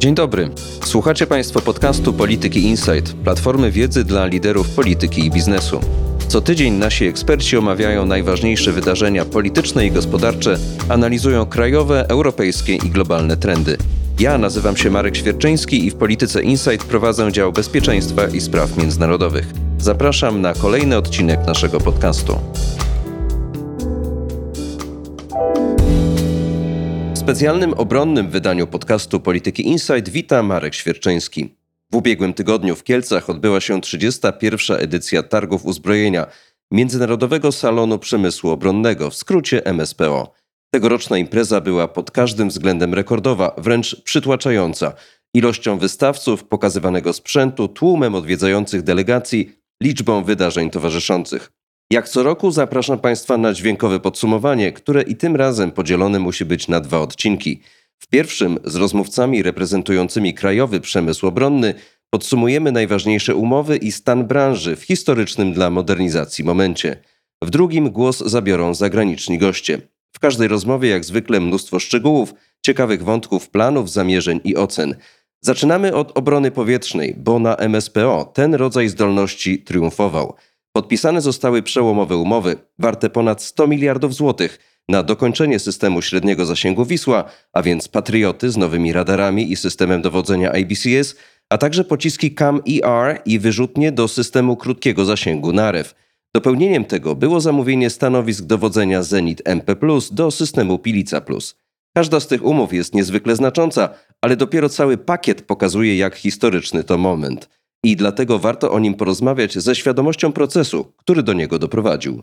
Dzień dobry. Słuchacie Państwo podcastu Polityki Insight, platformy wiedzy dla liderów polityki i biznesu. Co tydzień nasi eksperci omawiają najważniejsze wydarzenia polityczne i gospodarcze, analizują krajowe, europejskie i globalne trendy. Ja nazywam się Marek Świerczyński i w Polityce Insight prowadzę dział bezpieczeństwa i spraw międzynarodowych. Zapraszam na kolejny odcinek naszego podcastu. Specjalnym obronnym wydaniu podcastu Polityki Insight wita Marek Świerczyński. W ubiegłym tygodniu w Kielcach odbyła się 31. edycja Targów Uzbrojenia Międzynarodowego Salonu Przemysłu Obronnego, w skrócie MSPO. Tegoroczna impreza była pod każdym względem rekordowa, wręcz przytłaczająca. Ilością wystawców, pokazywanego sprzętu, tłumem odwiedzających delegacji, liczbą wydarzeń towarzyszących. Jak co roku zapraszam Państwa na dźwiękowe podsumowanie, które i tym razem podzielone musi być na dwa odcinki. W pierwszym z rozmówcami reprezentującymi krajowy przemysł obronny podsumujemy najważniejsze umowy i stan branży w historycznym dla modernizacji momencie. W drugim głos zabiorą zagraniczni goście. W każdej rozmowie, jak zwykle, mnóstwo szczegółów, ciekawych wątków, planów, zamierzeń i ocen. Zaczynamy od obrony powietrznej, bo na MSPO ten rodzaj zdolności triumfował. Podpisane zostały przełomowe umowy, warte ponad 100 miliardów złotych, na dokończenie systemu średniego zasięgu Wisła, a więc Patrioty z nowymi radarami i systemem dowodzenia IBCS, a także pociski CAM-ER i wyrzutnie do systemu krótkiego zasięgu NAREW. Dopełnieniem tego było zamówienie stanowisk dowodzenia Zenit MP do systemu Pilica Każda z tych umów jest niezwykle znacząca, ale dopiero cały pakiet pokazuje, jak historyczny to moment. I dlatego warto o nim porozmawiać ze świadomością procesu, który do niego doprowadził.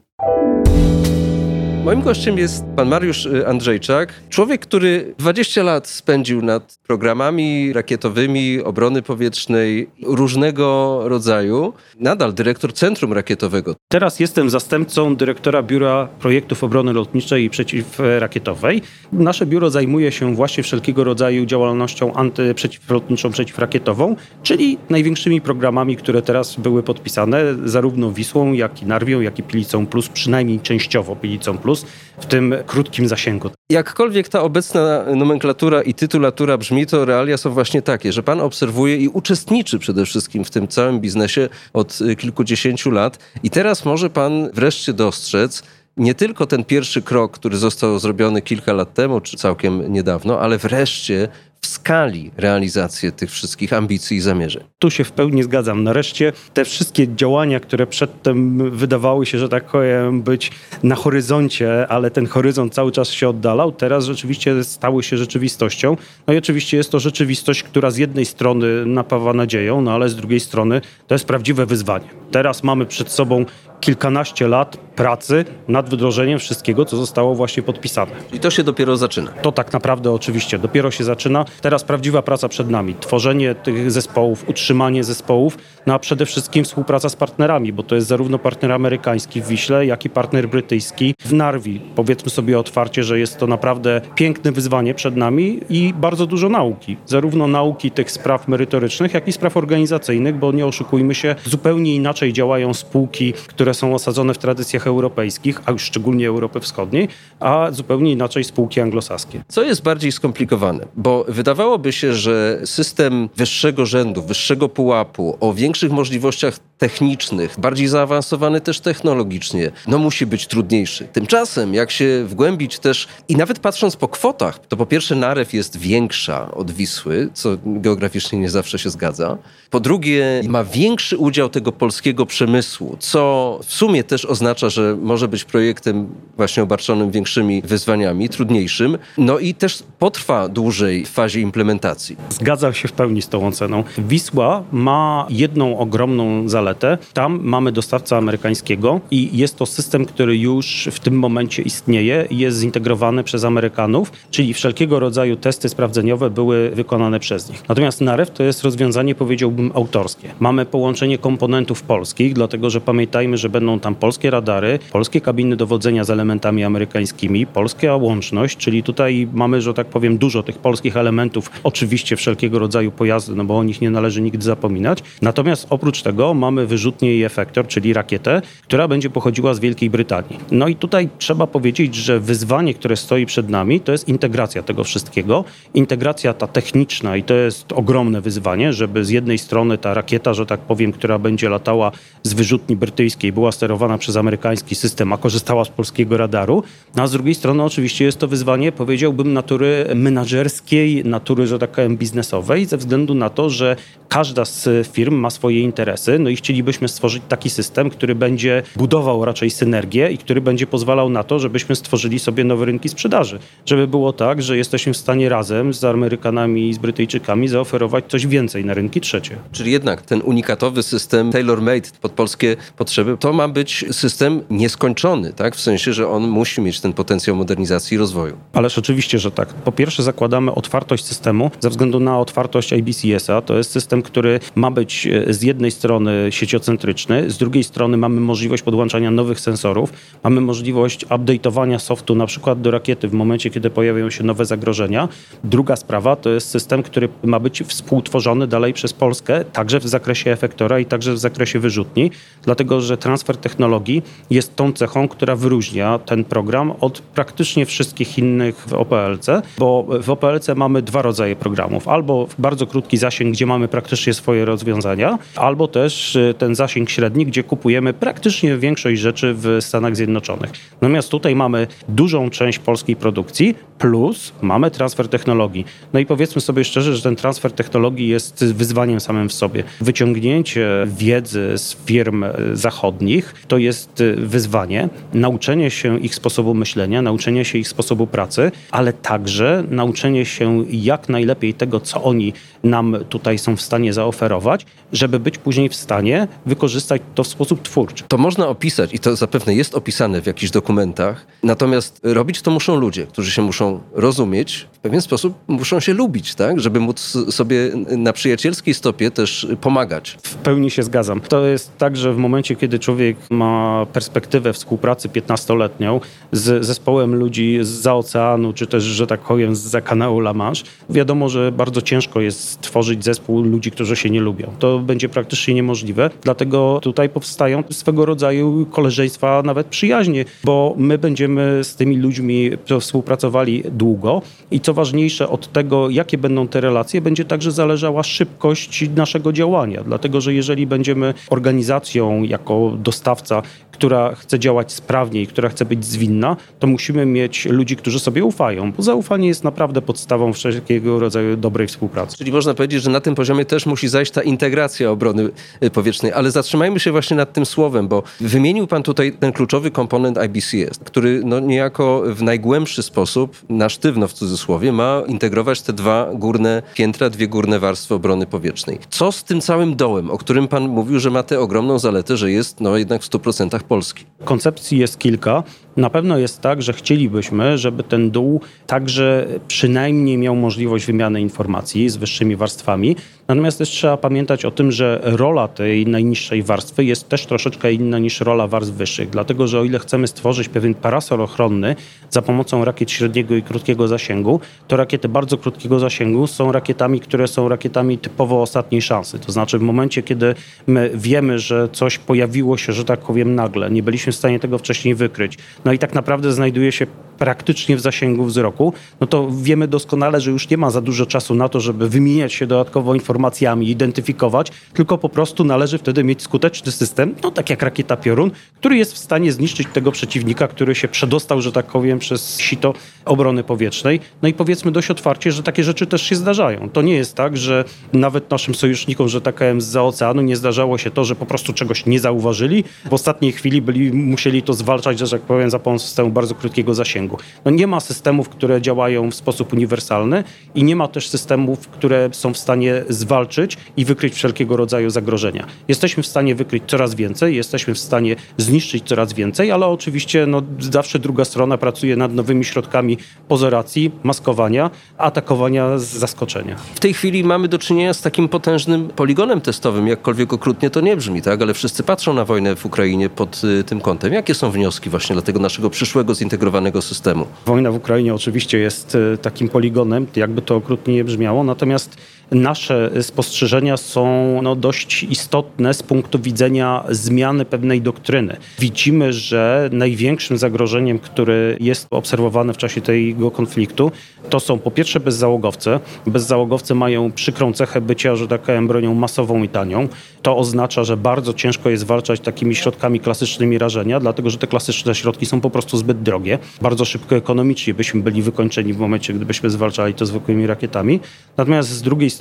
Moim gościem jest pan Mariusz y, Andrzejczak, człowiek, który 20 lat spędził nad programami rakietowymi obrony powietrznej różnego rodzaju. Nadal dyrektor Centrum Rakietowego. Teraz jestem zastępcą dyrektora Biura Projektów Obrony Lotniczej i Przeciwrakietowej. Nasze biuro zajmuje się właśnie wszelkiego rodzaju działalnością antyprzeciwlotniczą, przeciwrakietową, czyli największymi programami, które teraz były podpisane, zarówno Wisłą, jak i Narwią, jak i Pilicą Plus, przynajmniej częściowo Pilicą Plus w tym krótkim zasięgu. Jakkolwiek ta obecna nomenklatura i tytulatura brzmi, to realia są właśnie takie, że pan obserwuje i uczestniczy przede wszystkim w tym całym biznesie od y, kilkudziesięciu lat i teraz może pan wreszcie dostrzec, nie tylko ten pierwszy krok, który został zrobiony kilka lat temu, czy całkiem niedawno, ale wreszcie skali realizację tych wszystkich ambicji i zamierzeń. Tu się w pełni zgadzam. Nareszcie te wszystkie działania, które przedtem wydawały się, że tak powiem, być na horyzoncie, ale ten horyzont cały czas się oddalał, teraz rzeczywiście stały się rzeczywistością. No i oczywiście jest to rzeczywistość, która z jednej strony napawa nadzieją, no ale z drugiej strony to jest prawdziwe wyzwanie. Teraz mamy przed sobą kilkanaście lat pracy nad wdrożeniem wszystkiego, co zostało właśnie podpisane. I to się dopiero zaczyna. To tak naprawdę oczywiście dopiero się zaczyna. Teraz prawdziwa praca przed nami. Tworzenie tych zespołów, utrzymanie zespołów, no a przede wszystkim współpraca z partnerami, bo to jest zarówno partner amerykański w Wiśle, jak i partner brytyjski w Narwi. Powiedzmy sobie otwarcie, że jest to naprawdę piękne wyzwanie przed nami i bardzo dużo nauki. Zarówno nauki tych spraw merytorycznych, jak i spraw organizacyjnych, bo nie oszukujmy się, zupełnie inaczej działają spółki, które są osadzone w tradycjach europejskich, a już szczególnie Europy Wschodniej, a zupełnie inaczej spółki anglosaskie. Co jest bardziej skomplikowane? Bo wydawałoby się, że system wyższego rzędu, wyższego pułapu, o większych możliwościach technicznych, bardziej zaawansowany też technologicznie, no musi być trudniejszy. Tymczasem, jak się wgłębić też i nawet patrząc po kwotach, to po pierwsze narew jest większa od Wisły, co geograficznie nie zawsze się zgadza. Po drugie, ma większy udział tego polskiego przemysłu, co w sumie też oznacza, że może być projektem właśnie obarczonym większymi wyzwaniami, trudniejszym, no i też potrwa dłużej w fazie implementacji. Zgadzam się w pełni z tą oceną. Wisła ma jedną ogromną zaletę. Tam mamy dostawcę amerykańskiego i jest to system, który już w tym momencie istnieje i jest zintegrowany przez Amerykanów, czyli wszelkiego rodzaju testy sprawdzeniowe były wykonane przez nich. Natomiast NAREW to jest rozwiązanie, powiedziałbym, autorskie. Mamy połączenie komponentów polskich, dlatego że pamiętajmy, że że będą tam polskie radary, polskie kabiny dowodzenia z elementami amerykańskimi, polska łączność, czyli tutaj mamy, że tak powiem, dużo tych polskich elementów, oczywiście wszelkiego rodzaju pojazdy, no bo o nich nie należy nigdy zapominać. Natomiast oprócz tego mamy wyrzutnię i efektor, czyli rakietę, która będzie pochodziła z Wielkiej Brytanii. No i tutaj trzeba powiedzieć, że wyzwanie, które stoi przed nami, to jest integracja tego wszystkiego. Integracja ta techniczna i to jest ogromne wyzwanie, żeby z jednej strony ta rakieta, że tak powiem, która będzie latała z wyrzutni brytyjskiej, była sterowana przez amerykański system, a korzystała z polskiego radaru. No a z drugiej strony oczywiście jest to wyzwanie, powiedziałbym, natury menadżerskiej, natury, że tak powiem, biznesowej, ze względu na to, że każda z firm ma swoje interesy, no i chcielibyśmy stworzyć taki system, który będzie budował raczej synergię i który będzie pozwalał na to, żebyśmy stworzyli sobie nowe rynki sprzedaży. Żeby było tak, że jesteśmy w stanie razem z Amerykanami i z Brytyjczykami zaoferować coś więcej na rynki trzecie. Czyli jednak ten unikatowy system tailor-made pod polskie potrzeby, to ma być system nieskończony, tak? W sensie, że on musi mieć ten potencjał modernizacji i rozwoju. Ależ oczywiście, że tak. Po pierwsze zakładamy otwartość systemu ze względu na otwartość IBCS-a. To jest system, który ma być e, z jednej strony sieciocentryczny, z drugiej strony mamy możliwość podłączania nowych sensorów, mamy możliwość update'owania softu na przykład do rakiety w momencie, kiedy pojawią się nowe zagrożenia. Druga sprawa to jest system, który ma być współtworzony dalej przez Polskę, także w zakresie efektora i także w zakresie wyrzutni, dlatego że transfer technologii jest tą cechą, która wyróżnia ten program od praktycznie wszystkich innych w OPLC, bo w OPLC mamy dwa rodzaje programów. Albo bardzo krótki zasięg, gdzie mamy praktycznie swoje rozwiązania, albo też y, ten zasięg średni, gdzie kupujemy praktycznie większość rzeczy w Stanach Zjednoczonych. Natomiast tutaj mamy dużą część polskiej produkcji, plus mamy transfer technologii. No i powiedzmy sobie szczerze, że ten transfer technologii jest wyzwaniem samym w sobie. Wyciągnięcie wiedzy z firm e, zachodnich to jest e, wyzwanie, nauczenie się ich sposobu myślenia, nauczenie się ich sposobu pracy, ale także nauczenie się jak najlepiej tego, co oni nam tutaj są w stanie zaoferować, żeby być później w stanie wykorzystać to w sposób twórczy. To można opisać i to zapewne jest opisane w jakichś dokumentach, natomiast robić to muszą ludzie, którzy się muszą rozumieć, w pewien sposób muszą się lubić, tak? Żeby móc sobie na przyjacielskiej stopie też pomagać. W pełni się zgadzam. To jest tak, że w momencie, kiedy człowiek ma perspektywę współpracy 15-letnią z zespołem ludzi z oceanu, czy też, że tak powiem, z kanału La Manche, wiadomo, że bardzo ciężko jest stworzyć zespół ludzi, którzy się nie lubią. To będzie praktycznie niemożliwe, dlatego tutaj powstają swego rodzaju koleżeństwa, nawet przyjaźnie, bo my będziemy z tymi ludźmi współpracowali długo. I co ważniejsze, od tego, jakie będą te relacje, będzie także zależała szybkość naszego działania, dlatego że jeżeli będziemy organizacją jako dostawca, która chce działać sprawnie i która chce być zwinna, to musimy mieć ludzi, którzy sobie ufają, bo zaufanie jest naprawdę podstawą wszelkiego rodzaju dobrej współpracy. Czyli można powiedzieć, że na tym poziomie też musi zajść ta integracja obrony y, powietrznej. Ale zatrzymajmy się właśnie nad tym słowem, bo wymienił pan tutaj ten kluczowy komponent IBCS, który no niejako w najgłębszy sposób, na sztywno w cudzysłowie, ma integrować te dwa górne piętra, dwie górne warstwy obrony powietrznej. Co z tym całym dołem, o którym pan mówił, że ma tę ogromną zaletę, że jest no jednak w 100% polski? Koncepcji jest kilka. Na pewno jest tak, że chcielibyśmy, żeby ten dół także przynajmniej miał możliwość wymiany informacji z wyższymi warstwami. Natomiast też trzeba pamiętać o tym, że rola tej najniższej warstwy jest też troszeczkę inna niż rola warstw wyższych. Dlatego, że o ile chcemy stworzyć pewien parasol ochronny za pomocą rakiet średniego i krótkiego zasięgu, to rakiety bardzo krótkiego zasięgu są rakietami, które są rakietami typowo ostatniej szansy. To znaczy w momencie, kiedy my wiemy, że coś pojawiło się, że tak powiem nagle, nie byliśmy w stanie tego wcześniej wykryć, no i tak naprawdę znajduje się praktycznie w zasięgu wzroku, no to wiemy doskonale, że już nie ma za dużo czasu na to, żeby wymieniać się dodatkowo informacjami, identyfikować, tylko po prostu należy wtedy mieć skuteczny system, no tak jak rakieta Piorun, który jest w stanie zniszczyć tego przeciwnika, który się przedostał, że tak powiem, przez sito obrony powietrznej. No i powiedzmy dość otwarcie, że takie rzeczy też się zdarzają. To nie jest tak, że nawet naszym sojusznikom, że tak powiem, z oceanu nie zdarzało się to, że po prostu czegoś nie zauważyli. W ostatniej chwili byli, musieli to zwalczać, że tak powiem, za pomocą bardzo krótkiego zasięgu zasięgu. No nie ma systemów, które działają w sposób uniwersalny i nie ma też systemów, które są w stanie zwalczyć i wykryć wszelkiego rodzaju zagrożenia. Jesteśmy w stanie wykryć coraz więcej, jesteśmy w stanie zniszczyć coraz więcej, ale oczywiście no, zawsze druga strona pracuje nad nowymi środkami pozoracji, maskowania, atakowania z zaskoczenia. W tej chwili mamy do czynienia z takim potężnym poligonem testowym, jakkolwiek okrutnie to nie brzmi, tak? Ale wszyscy patrzą na wojnę w Ukrainie pod y, tym kątem. Jakie są wnioski właśnie dla tego naszego przyszłego zintegrowanego systemu? Wojna w Ukrainie oczywiście jest e, takim poligonem, jakby to okrutnie nie brzmiało, natomiast nasze spostrzeżenia są no, dość istotne z punktu widzenia zmiany pewnej doktryny. Widzimy, że największym zagrożeniem, które jest obserwowane w czasie tego konfliktu, to są po pierwsze bezzałogowce. Bezzałogowce mają przykrą cechę bycia, że tak powiem, bronią masową i tanią. To oznacza, że bardzo ciężko jest zwalczać takimi środkami klasycznymi rażenia, dlatego że te klasyczne środki są po prostu zbyt drogie. Bardzo szybko ekonomicznie byśmy byli wykończeni w momencie, gdybyśmy zwalczali to zwykłymi rakietami. Natomiast z drugiej strony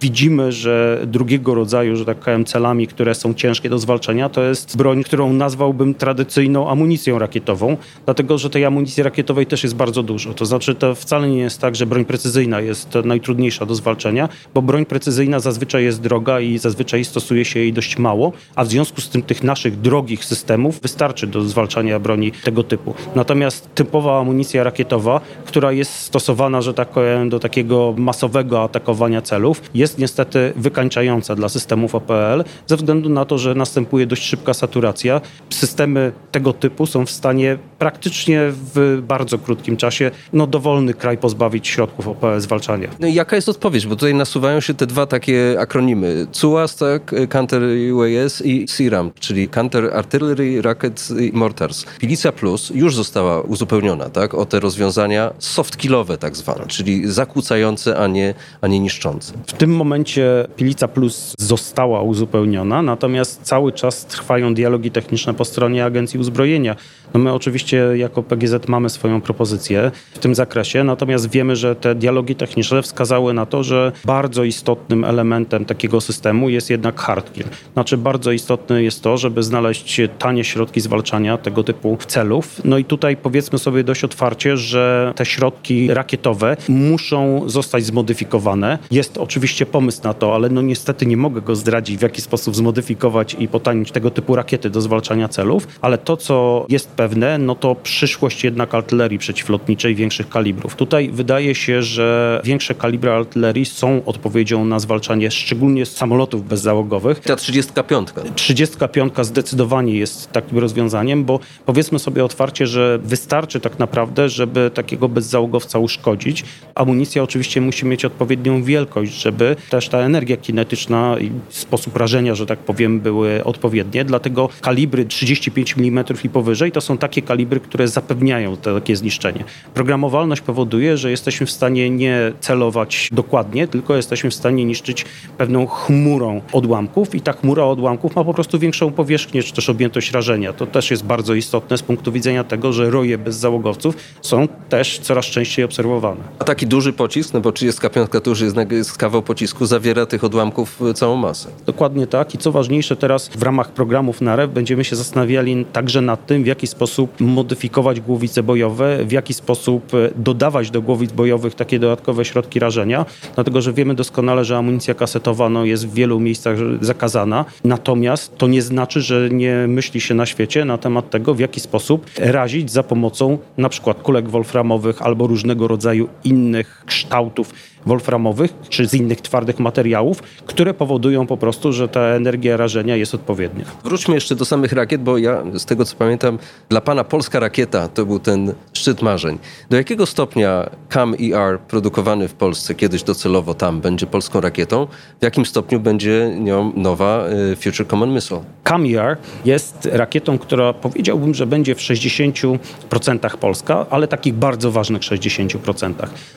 widzimy, że drugiego rodzaju, że tak powiem, celami, które są ciężkie do zwalczenia, to jest broń, którą nazwałbym tradycyjną amunicją rakietową, dlatego że tej amunicji rakietowej też jest bardzo dużo. To znaczy, to wcale nie jest tak, że broń precyzyjna jest najtrudniejsza do zwalczenia, bo broń precyzyjna zazwyczaj jest droga i zazwyczaj stosuje się jej dość mało, a w związku z tym tych naszych drogich systemów wystarczy do zwalczania broni tego typu. Natomiast typowa amunicja rakietowa, która jest stosowana, że tak powiem, do takiego masowego atakowania celów, jest niestety wykańczająca dla systemów OPL ze względu na to, że następuje dość szybka saturacja. Systemy tego typu są w stanie praktycznie w bardzo krótkim czasie no, dowolny kraj pozbawić środków OPL zwalczania. No i jaka jest odpowiedź? Bo tutaj nasuwają się te dwa takie akronimy. CUAS, tak, Counter UAS i CRAM, czyli Counter Artillery Rocket Mortars. Pilica Plus już została uzupełniona, tak, o te rozwiązania softkillowe tak zwane, czyli zakłócające, a nie, a nie niszczące. W tym momencie Pilica Plus została uzupełniona, natomiast cały czas trwają dialogi techniczne po stronie Agencji Uzbrojenia. No my oczywiście jako PGZ mamy swoją propozycję w tym zakresie, natomiast wiemy, że te dialogi techniczne wskazały na to, że bardzo istotnym elementem takiego systemu jest jednak hardkill. Znaczy bardzo istotne jest to, żeby znaleźć tanie środki zwalczania tego typu celów. No i tutaj powiedzmy sobie dość otwarcie, że te środki rakietowe muszą zostać zmodyfikowane. Jest oczywiście pomysł na to, ale no niestety nie mogę go zdradzić, w jaki sposób zmodyfikować i potanić tego typu rakiety do zwalczania celów, ale to, co jest no to przyszłość jednak artylerii przeciwlotniczej większych kalibrów. Tutaj wydaje się, że większe kalibry artylerii są odpowiedzią na zwalczanie szczególnie samolotów bezzałogowych. Ta 35. 35 zdecydowanie jest takim rozwiązaniem, bo powiedzmy sobie otwarcie, że wystarczy tak naprawdę, żeby takiego bezzałogowca uszkodzić. Amunicja oczywiście musi mieć odpowiednią wielkość, żeby też ta energia kinetyczna i sposób rażenia, że tak powiem, były odpowiednie. Dlatego kalibry 35 mm i powyżej to są takie kalibry, które zapewniają takie zniszczenie. Programowalność powoduje, że jesteśmy w stanie nie celować dokładnie, tylko jesteśmy w stanie niszczyć pewną chmurą odłamków i ta chmura odłamków ma po prostu większą powierzchnię czy też objętość rażenia. To też jest bardzo istotne z punktu widzenia tego, że roje bezzałogowców są też coraz częściej obserwowane. A taki duży pocisk, no bo 35 to już jest, jest kawał pocisku, zawiera tych odłamków całą masę. Dokładnie tak. I co ważniejsze, teraz w ramach programów NAREW będziemy się zastanawiali także nad tym, w jaki sposób modyfikować głowice bojowe, w jaki sposób e, dodawać do głowic bojowych takie dodatkowe środki rażenia, dlatego że wiemy doskonale, że amunicja kasetowa no, jest w wielu miejscach zakazana. Natomiast to nie znaczy, że nie myśli się na świecie na temat tego, w jaki sposób razić za pomocą na przykład kulek wolframowych albo różnego rodzaju innych kształtów wolframowych czy z innych twardych materiałów, które powodują po prostu, że ta energia rażenia jest odpowiednia. Wróćmy jeszcze do samych rakiet, bo ja z tego co pamiętam, dla pana polska rakieta to był ten szczyt marzeń. Do jakiego stopnia CAM-ER produkowany w Polsce kiedyś docelowo tam będzie polską rakietą? W jakim stopniu będzie nią nowa y, Future Common Missile? CAMIAR jest rakietą, która powiedziałbym, że będzie w 60% polska, ale takich bardzo ważnych 60%.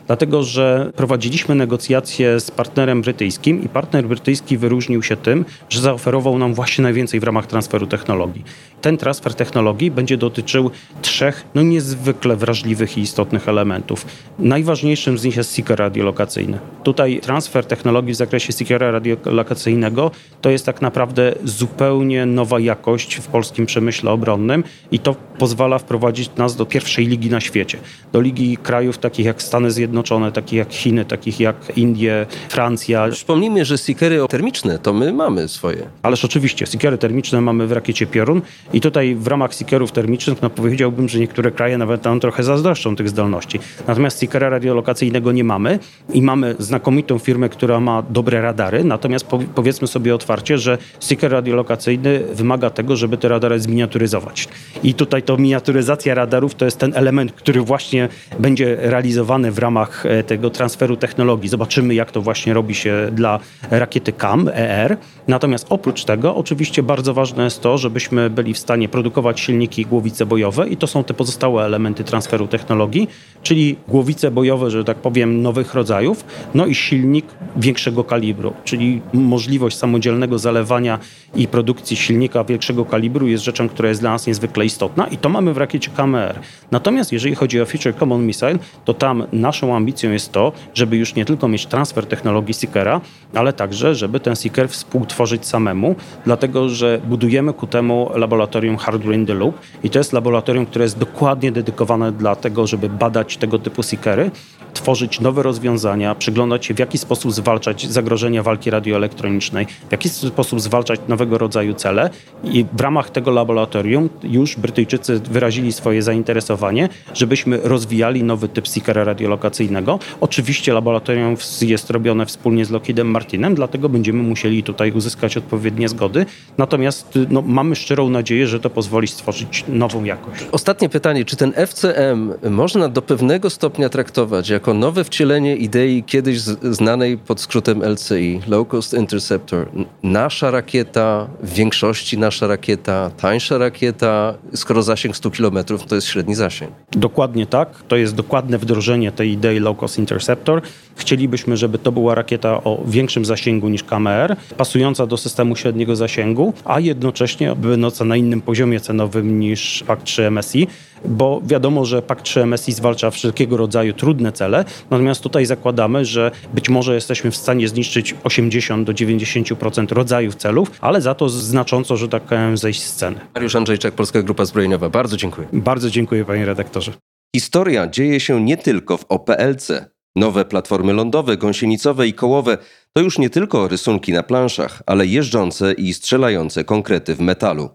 Dlatego, że prowadziliśmy negocjacje z partnerem brytyjskim i partner brytyjski wyróżnił się tym, że zaoferował nam właśnie najwięcej w ramach transferu technologii. Ten transfer technologii będzie dotyczył trzech no niezwykle wrażliwych i istotnych elementów. Najważniejszym z nich jest seeker radiolokacyjny. Tutaj transfer technologii w zakresie seekera radiolokacyjnego to jest tak naprawdę zupełnie nowa jakość w polskim przemyśle obronnym i to pozwala wprowadzić nas do pierwszej ligi na świecie. Do ligi krajów takich jak Stany Zjednoczone, takich jak Chiny, takich jak Indie, Francja. Przypomnijmy, że stickery termiczne to my mamy swoje. Ależ oczywiście, seekery termiczne mamy w rakiecie Piorun i tutaj w ramach seekerów termicznych no powiedziałbym, że niektóre kraje nawet nam trochę zazdroszczą tych zdolności. Natomiast seekera radiolokacyjnego nie mamy i mamy znakomitą firmę, która ma dobre radary, natomiast powiedzmy sobie otwarcie, że seeker radiolokacyjny wymaga tego, żeby te radary zminiaturyzować. I tutaj to miniaturyzacja radarów to jest ten element, który właśnie będzie realizowany w ramach e, tego transferu technologii. Zobaczymy, jak to właśnie robi się dla rakiety KAM, ER. Natomiast oprócz tego, oczywiście bardzo ważne jest to, żebyśmy byli w stanie produkować silniki i głowice bojowe i to są te pozostałe elementy transferu technologii, czyli głowice bojowe, że tak powiem, nowych rodzajów, no i silnik większego kalibru, czyli możliwość samodzielnego zalewania i produkcji silnika większego kalibru jest rzeczą, która jest dla nas niezwykle istotna i to mamy w rakiecie KMR. Natomiast jeżeli chodzi o Future Common Missile, to tam naszą ambicją jest to, żeby już nie tylko mieć transfer technologii Seekera, ale także, żeby ten Seeker współtworzyć samemu, dlatego że budujemy ku temu laboratorium Hardware in the Loop i to jest laboratorium, które jest dokładnie dedykowane dla tego, żeby badać tego typu Seekery, tworzyć nowe rozwiązania, przyglądać się w jaki sposób zwalczać zagrożenia walki radioelektronicznej, w jaki sposób zwalczać nowego rodzaju cele i w ramach tego laboratorium już Brytyjczycy wyrazili swoje zainteresowanie, żebyśmy rozwijali nowy typ seekera radiolokacyjnego. Oczywiście laboratorium jest robione wspólnie z Lockheedem Martinem, dlatego będziemy musieli tutaj uzyskać odpowiednie zgody. Natomiast no, mamy szczerą nadzieję, że to pozwoli stworzyć nową jakość. Ostatnie pytanie, czy ten FCM można do pewnego stopnia traktować jako nowe wcielenie idei kiedyś znanej pod skrótem LCI, Low Cost Interceptor? Nasza rakieta, w większości nasza rakieta, tańsza rakieta, skoro zasięg 100 km to jest średni zasięg. Dokładnie tak. To jest dokładne wdrożenie tej idei Low Cost Interceptor. Chcielibyśmy, żeby to była rakieta o większym zasięgu niż KMR, pasująca do systemu średniego zasięgu, a jednocześnie będąca na innym poziomie cenowym niż PAK-3 MSI, bo wiadomo, że PAK-3 MSI zwalcza wszelkiego rodzaju trudne cele, natomiast tutaj zakładamy, że być może jesteśmy w stanie zniszczyć 80 do 90% rodzajów celów, ale za to znacząco, że tak powiem, zejść z ceny. Mariusz Andrzejczak, Polska Grupa Zbrojeniowa. Bardzo dziękuję. Bardzo dziękuję panie redaktorze. Historia dzieje się nie tylko w OPLC. Nowe platformy lądowe, gąsienicowe i kołowe to już nie tylko rysunki na planszach, ale jeżdżące i strzelające konkrety w metalu.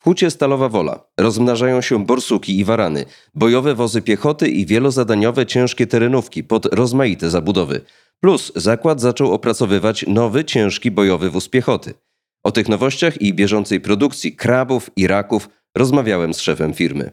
W hucie Stalowa Wola rozmnażają się borsuki i warany, bojowe wozy piechoty i wielozadaniowe ciężkie terenówki pod rozmaite zabudowy. Plus zakład zaczął opracowywać nowy ciężki bojowy wóz piechoty. O tych nowościach i bieżącej produkcji krabów i raków rozmawiałem z szefem firmy.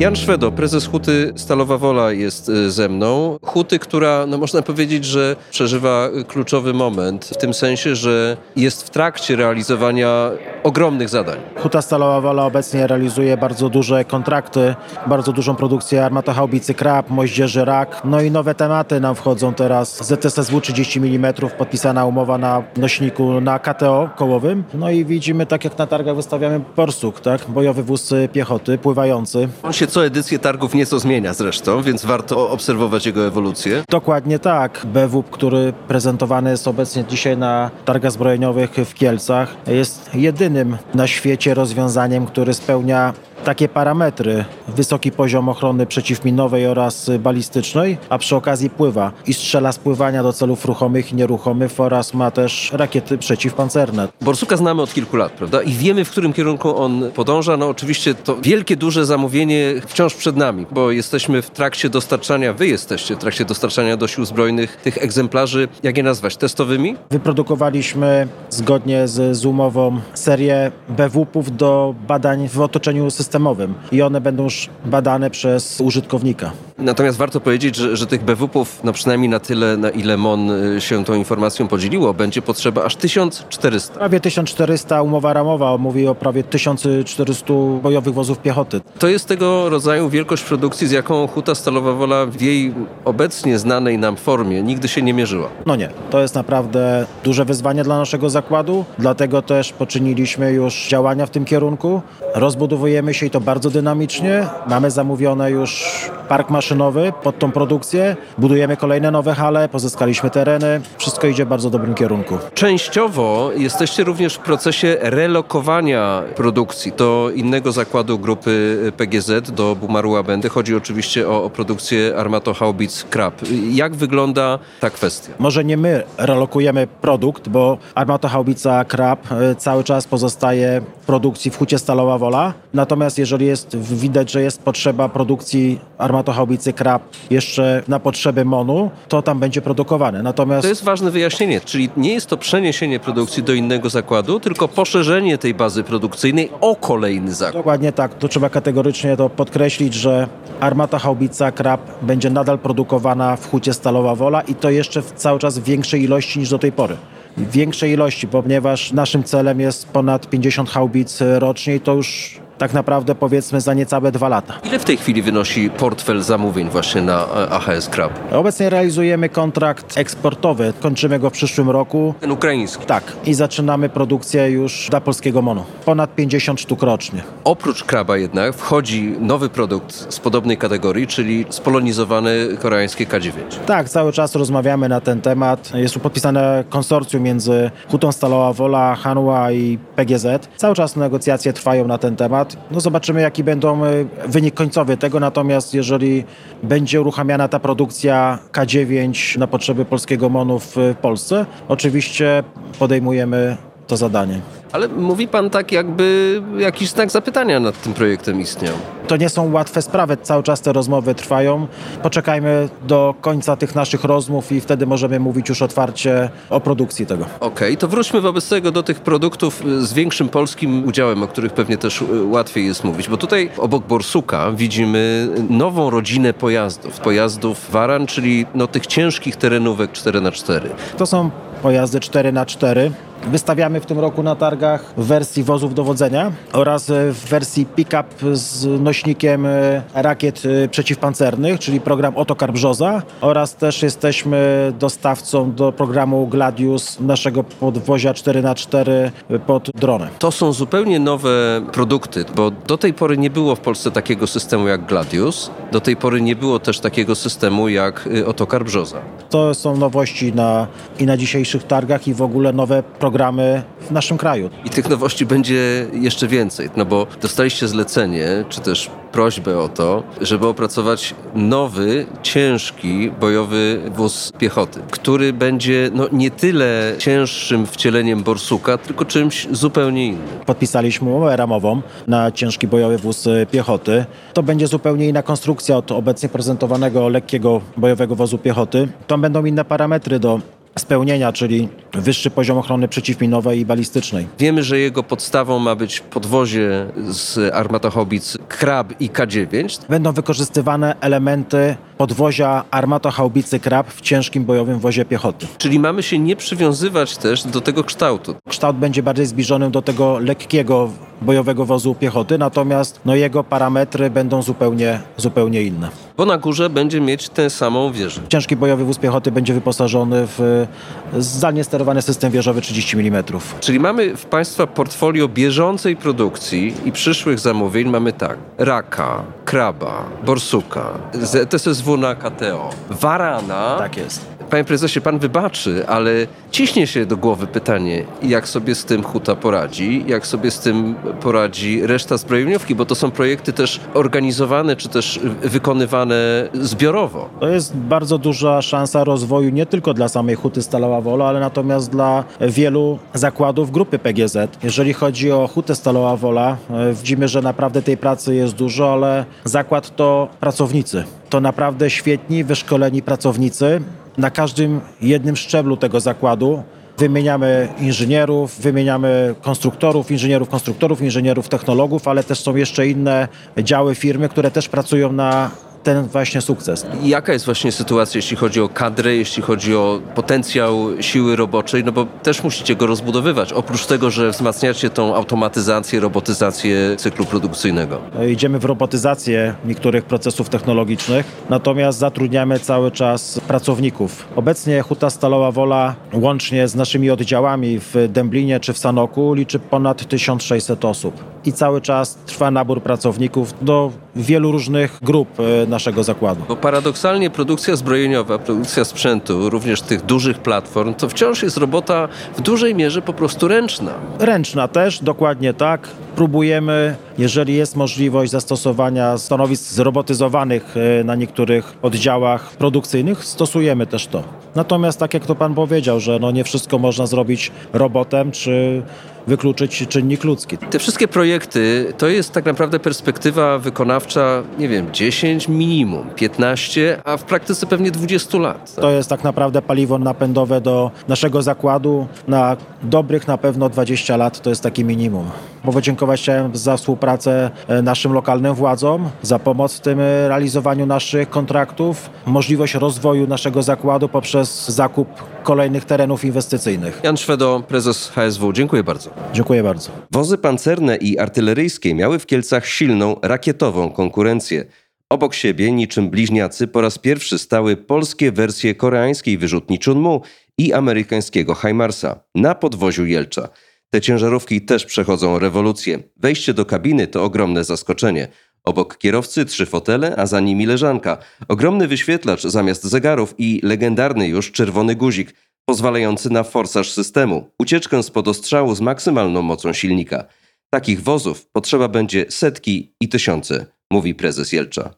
Jan Szwedo, prezes Huty Stalowa Wola jest y, ze mną. Huty, która, no można powiedzieć, że przeżywa kluczowy moment, w tym sensie, że jest w trakcie realizowania ogromnych zadań. Huta Stalowa Wola obecnie realizuje bardzo duże kontrakty, bardzo dużą produkcję armatochaubicy Krab, moździerzy Rak, no i nowe tematy nam wchodzą teraz. ZSSW 30 mm, podpisana umowa na nośniku na KTO kołowym. No i widzimy, tak jak na targach wystawiamy Borsuk, tak? bojowy wóz piechoty, pływający. On się co edycję targów nieco zmienia zresztą, więc warto obserwować jego ewolucję. Dokładnie tak. BWP, który prezentowany jest obecnie dzisiaj na targach zbrojeniowych w Kielcach, jest jedynym na świecie rozwiązaniem, który spełnia takie parametry. Wysoki poziom ochrony przeciwminowej oraz balistycznej, a przy okazji pływa i strzela z pływania do celów ruchomych i nieruchomych oraz ma też rakiety przeciwpancerne. Borsuka znamy od kilku lat, prawda? I wiemy, w którym kierunku on podąża. No oczywiście to wielkie, duże zamówienie wciąż przed nami, bo jesteśmy w trakcie dostarczania, wy jesteście w trakcie dostarczania do sił zbrojnych tych egzemplarzy, jak je nazwać, testowymi? Wyprodukowaliśmy zgodnie z, z umową serię BWP-ów do badań w otoczeniu systemowym i one będą już badane przez użytkownika. Natomiast warto powiedzieć, że, że tych BWP-ów, no przynajmniej na tyle, na ile MON y, się tą informacją podzieliło, będzie potrzeba aż 1400. Prawie 1400 umowa ramowa mówi o prawie 1400 bojowych wozów piechoty. To jest tego rodzaju wielkość produkcji, z jaką Huta Stalowa Wola w jej obecnie znanej nam formie nigdy się nie mierzyła. No nie, to jest naprawdę duże wyzwanie dla naszego zakładu, dlatego też poczyniliśmy już działania w tym kierunku. Rozbudowujemy się i to bardzo dynamicznie. Mamy zamówione już park maszynowy pod tą produkcję. Budujemy kolejne nowe hale, pozyskaliśmy tereny. Wszystko idzie w bardzo dobrym kierunku. Częściowo jesteście również w procesie relokowania produkcji do innego zakładu grupy PGZ, do Bumaru Łabędy. Chodzi oczywiście o, o produkcję armatohaubic Krab. Jak wygląda ta kwestia? Może nie my relokujemy produkt, bo armatohaubica Krab y, cały czas pozostaje w produkcji w Hucie Stalowa Wola. Natomiast jeżeli jest widać, że jest potrzeba produkcji armatohaubicy Krab jeszcze na potrzeby MONU, to tam będzie produkowane. Natomiast To jest ważne wyjaśnienie, czyli nie jest to przeniesienie produkcji do innego zakładu, tylko poszerzenie tej bazy produkcyjnej o kolejny zakład. Dokładnie tak. To trzeba kategorycznie to podkreślić, że armata haubica Krab będzie nadal produkowana w hucie Stalowa Wola i to jeszcze w cały czas w większej ilości niż do tej pory. Większej ilości, ponieważ naszym celem jest ponad 50 haubic rocznie i to już tak naprawdę powiedzmy za niecałe dwa lata. Ile w tej chwili wynosi portfel zamówień właśnie na e, AHS Krab? Obecnie realizujemy kontrakt eksportowy. Kończymy go w przyszłym roku. Ten ukraiński. Tak, i zaczynamy produkcję już dla polskiego MONU. Ponad 50 sztuk rocznie. Oprócz kraba jednak wchodzi nowy produkt z podobnej kategorii, czyli spolonizowane koreańskie K9. Tak, cały czas rozmawiamy na ten temat. Jest tu podpisane konsorcjum między Hutą Stalowa Wola, Hanwha i PGZ. Cały czas negocjacje trwają na ten temat. No zobaczymy, jaki będą y, wynik końcowy tego. Natomiast jeżeli będzie uruchamiana ta produkcja K9 na potrzeby polskiego MONU w Polsce, oczywiście podejmujemy to zadanie. Ale mówi pan tak, jakby jakiś znak zapytania nad tym projektem istniał. To nie są łatwe sprawy, cały czas te rozmowy trwają. Poczekajmy do końca tych naszych rozmów i wtedy możemy mówić już otwarcie o produkcji tego. Okej, to wróćmy wobec tego do tych produktów z większym polskim udziałem, o których pewnie też y, łatwiej jest mówić, bo tutaj obok Borsuka widzimy nową rodzinę pojazdów. Pojazdów Waran, czyli no, tych ciężkich terenówek 4x4. To są pojazdy 4x4. Wystawiamy w tym roku na targach w wersji wozów dowodzenia oraz e, w wersji pick-up z nośnikiem e, rakiet e, przeciwpancernych, czyli program Otokar Brzoza oraz też jesteśmy dostawcą do programu Gladius naszego podwozia 4x4 pod dronę. To są zupełnie nowe produkty, bo do tej pory nie było w Polsce takiego systemu jak Gladius, do tej pory nie było też takiego systemu jak Otokar Brzoza. To są nowości na, i na dzisiejszych targach i w ogóle nowe programy w naszym kraju. I tych nowości będzie jeszcze więcej, no bo dostaliście zlecenie, czy też prośbę o to, żeby opracować nowy, ciężki, bojowy wóz piechoty, który będzie no, nie tyle cięższym wcieleniem borsuka, tylko czymś zupełnie innym. Podpisaliśmy umowę ramową na ciężki bojowy wóz y, piechoty. To będzie zupełnie inna konstrukcja od obecnie prezentowanego lekkiego bojowego wozu piechoty. Tam będą inne parametry do spełnienia, czyli wyższy poziom ochrony przeciwminowej i balistycznej. Wiemy, że jego podstawą ma być podwozie z armatohaubic Krab i K9. Będą wykorzystywane elementy podwozia armatohaubicy Krab w ciężkim bojowym wozie piechoty. Czyli mamy się nie przywiązywać też do tego kształtu. Kształt będzie bardziej zbliżony do tego lekkiego bojowego wozu piechoty, natomiast no, jego parametry będą zupełnie, zupełnie inne. Bo na górze będzie mieć tę samą wieżę. Ciężki bojowy wóz piechoty będzie wyposażony w zdalnie sterowany system wieżowy 30 mm. Czyli mamy w Państwa portfolio bieżącej produkcji i przyszłych zamówień mamy tak. Raka, Kraba, Borsuka, ZSSW na KTO, Warana. Tak jest. Panie prezesie, pan wybaczy, ale ciśnie się do głowy pytanie, jak sobie z tym Huta poradzi, jak sobie z tym poradzi reszta zbrojeniówki, bo to są projekty też organizowane, czy też wykonywane zbiorowo. To jest bardzo duża szansa rozwoju nie tylko dla samej Huty Stalowa Wola, ale natomiast dla wielu zakładów grupy PGZ. Jeżeli chodzi o Hutę Stalowa Wola, e, widzimy, że naprawdę tej pracy jest dużo, ale zakład to pracownicy. To naprawdę świetni, wyszkoleni pracownicy na każdym jednym szczeblu tego zakładu. Wymieniamy inżynierów, wymieniamy konstruktorów, inżynierów konstruktorów, inżynierów technologów, ale też są jeszcze inne działy firmy, które też pracują na ten właśnie sukces. Jaka jest właśnie sytuacja, jeśli chodzi o kadrę, jeśli chodzi o potencjał siły roboczej, no bo też musicie go rozbudowywać. Oprócz tego, że wzmacniacie tą automatyzację, robotyzację cyklu produkcyjnego. Idziemy w robotyzację niektórych procesów technologicznych, natomiast zatrudniamy cały czas pracowników. Obecnie Huta Stalowa Wola łącznie z naszymi oddziałami w Dęblinie czy w Sanoku liczy ponad 1600 osób. I cały czas trwa nabór pracowników do wielu różnych grup e, naszego zakładu. Bo paradoksalnie produkcja zbrojeniowa, produkcja sprzętu, również tych dużych platform, to wciąż jest robota w dużej mierze po prostu ręczna. Ręczna też, dokładnie tak. Próbujemy, jeżeli jest możliwość zastosowania stanowisk zrobotyzowanych e, na niektórych oddziałach produkcyjnych, stosujemy też to. Natomiast tak jak to pan powiedział, że no nie wszystko można zrobić robotem, czy wykluczyć czynnik ludzki. Te wszystkie projekty to jest tak naprawdę perspektywa wykonawcza, nie wiem, 10 minimum, 15, a w praktyce pewnie 20 lat. To jest tak naprawdę paliwo napędowe do naszego zakładu na dobrych na pewno 20 lat, to jest takie minimum. Bo podziękować chciałem za współpracę e, naszym lokalnym władzom, za pomoc w tym e, realizowaniu naszych kontraktów, możliwość rozwoju naszego zakładu poprzez zakup kolejnych terenów inwestycyjnych. Jan Szwedo, prezes HSW, dziękuję bardzo. Dziękuję bardzo. Wozy pancerne i artyleryjskie miały w Kielcach silną, rakietową konkurencję. Obok siebie, niczym bliźniacy, po raz pierwszy stały polskie wersje koreańskiej wyrzutni Chunmu i amerykańskiego HIMARSa na podwoziu Jelcza. Te ciężarówki też przechodzą rewolucję. Wejście do kabiny to ogromne zaskoczenie. Obok kierowcy trzy fotele, a za nimi leżanka. Ogromny wyświetlacz zamiast zegarów i legendarny już czerwony guzik, pozwalający na forsaż systemu, ucieczkę spod ostrzału z maksymalną mocą silnika. Takich wozów potrzeba będzie setki i tysiące, mówi prezes Jelcza.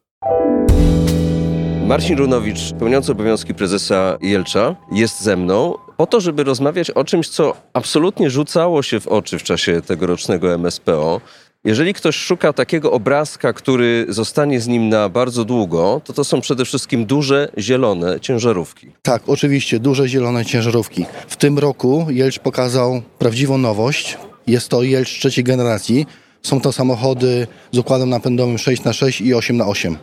Marcin Runowicz, pełniący obowiązki prezesa Jelcza, jest ze mną po to, żeby rozmawiać o czymś, co absolutnie rzucało się w oczy w czasie tegorocznego MSPO. Jeżeli ktoś szuka takiego obrazka, który zostanie z nim na bardzo długo, to to są przede wszystkim duże, zielone ciężarówki. Tak, oczywiście, duże zielone ciężarówki. W tym roku Jelcz pokazał prawdziwą nowość. Jest to Jelcz trzeciej generacji. Są to samochody z układem napędowym 6x6 i 8x8.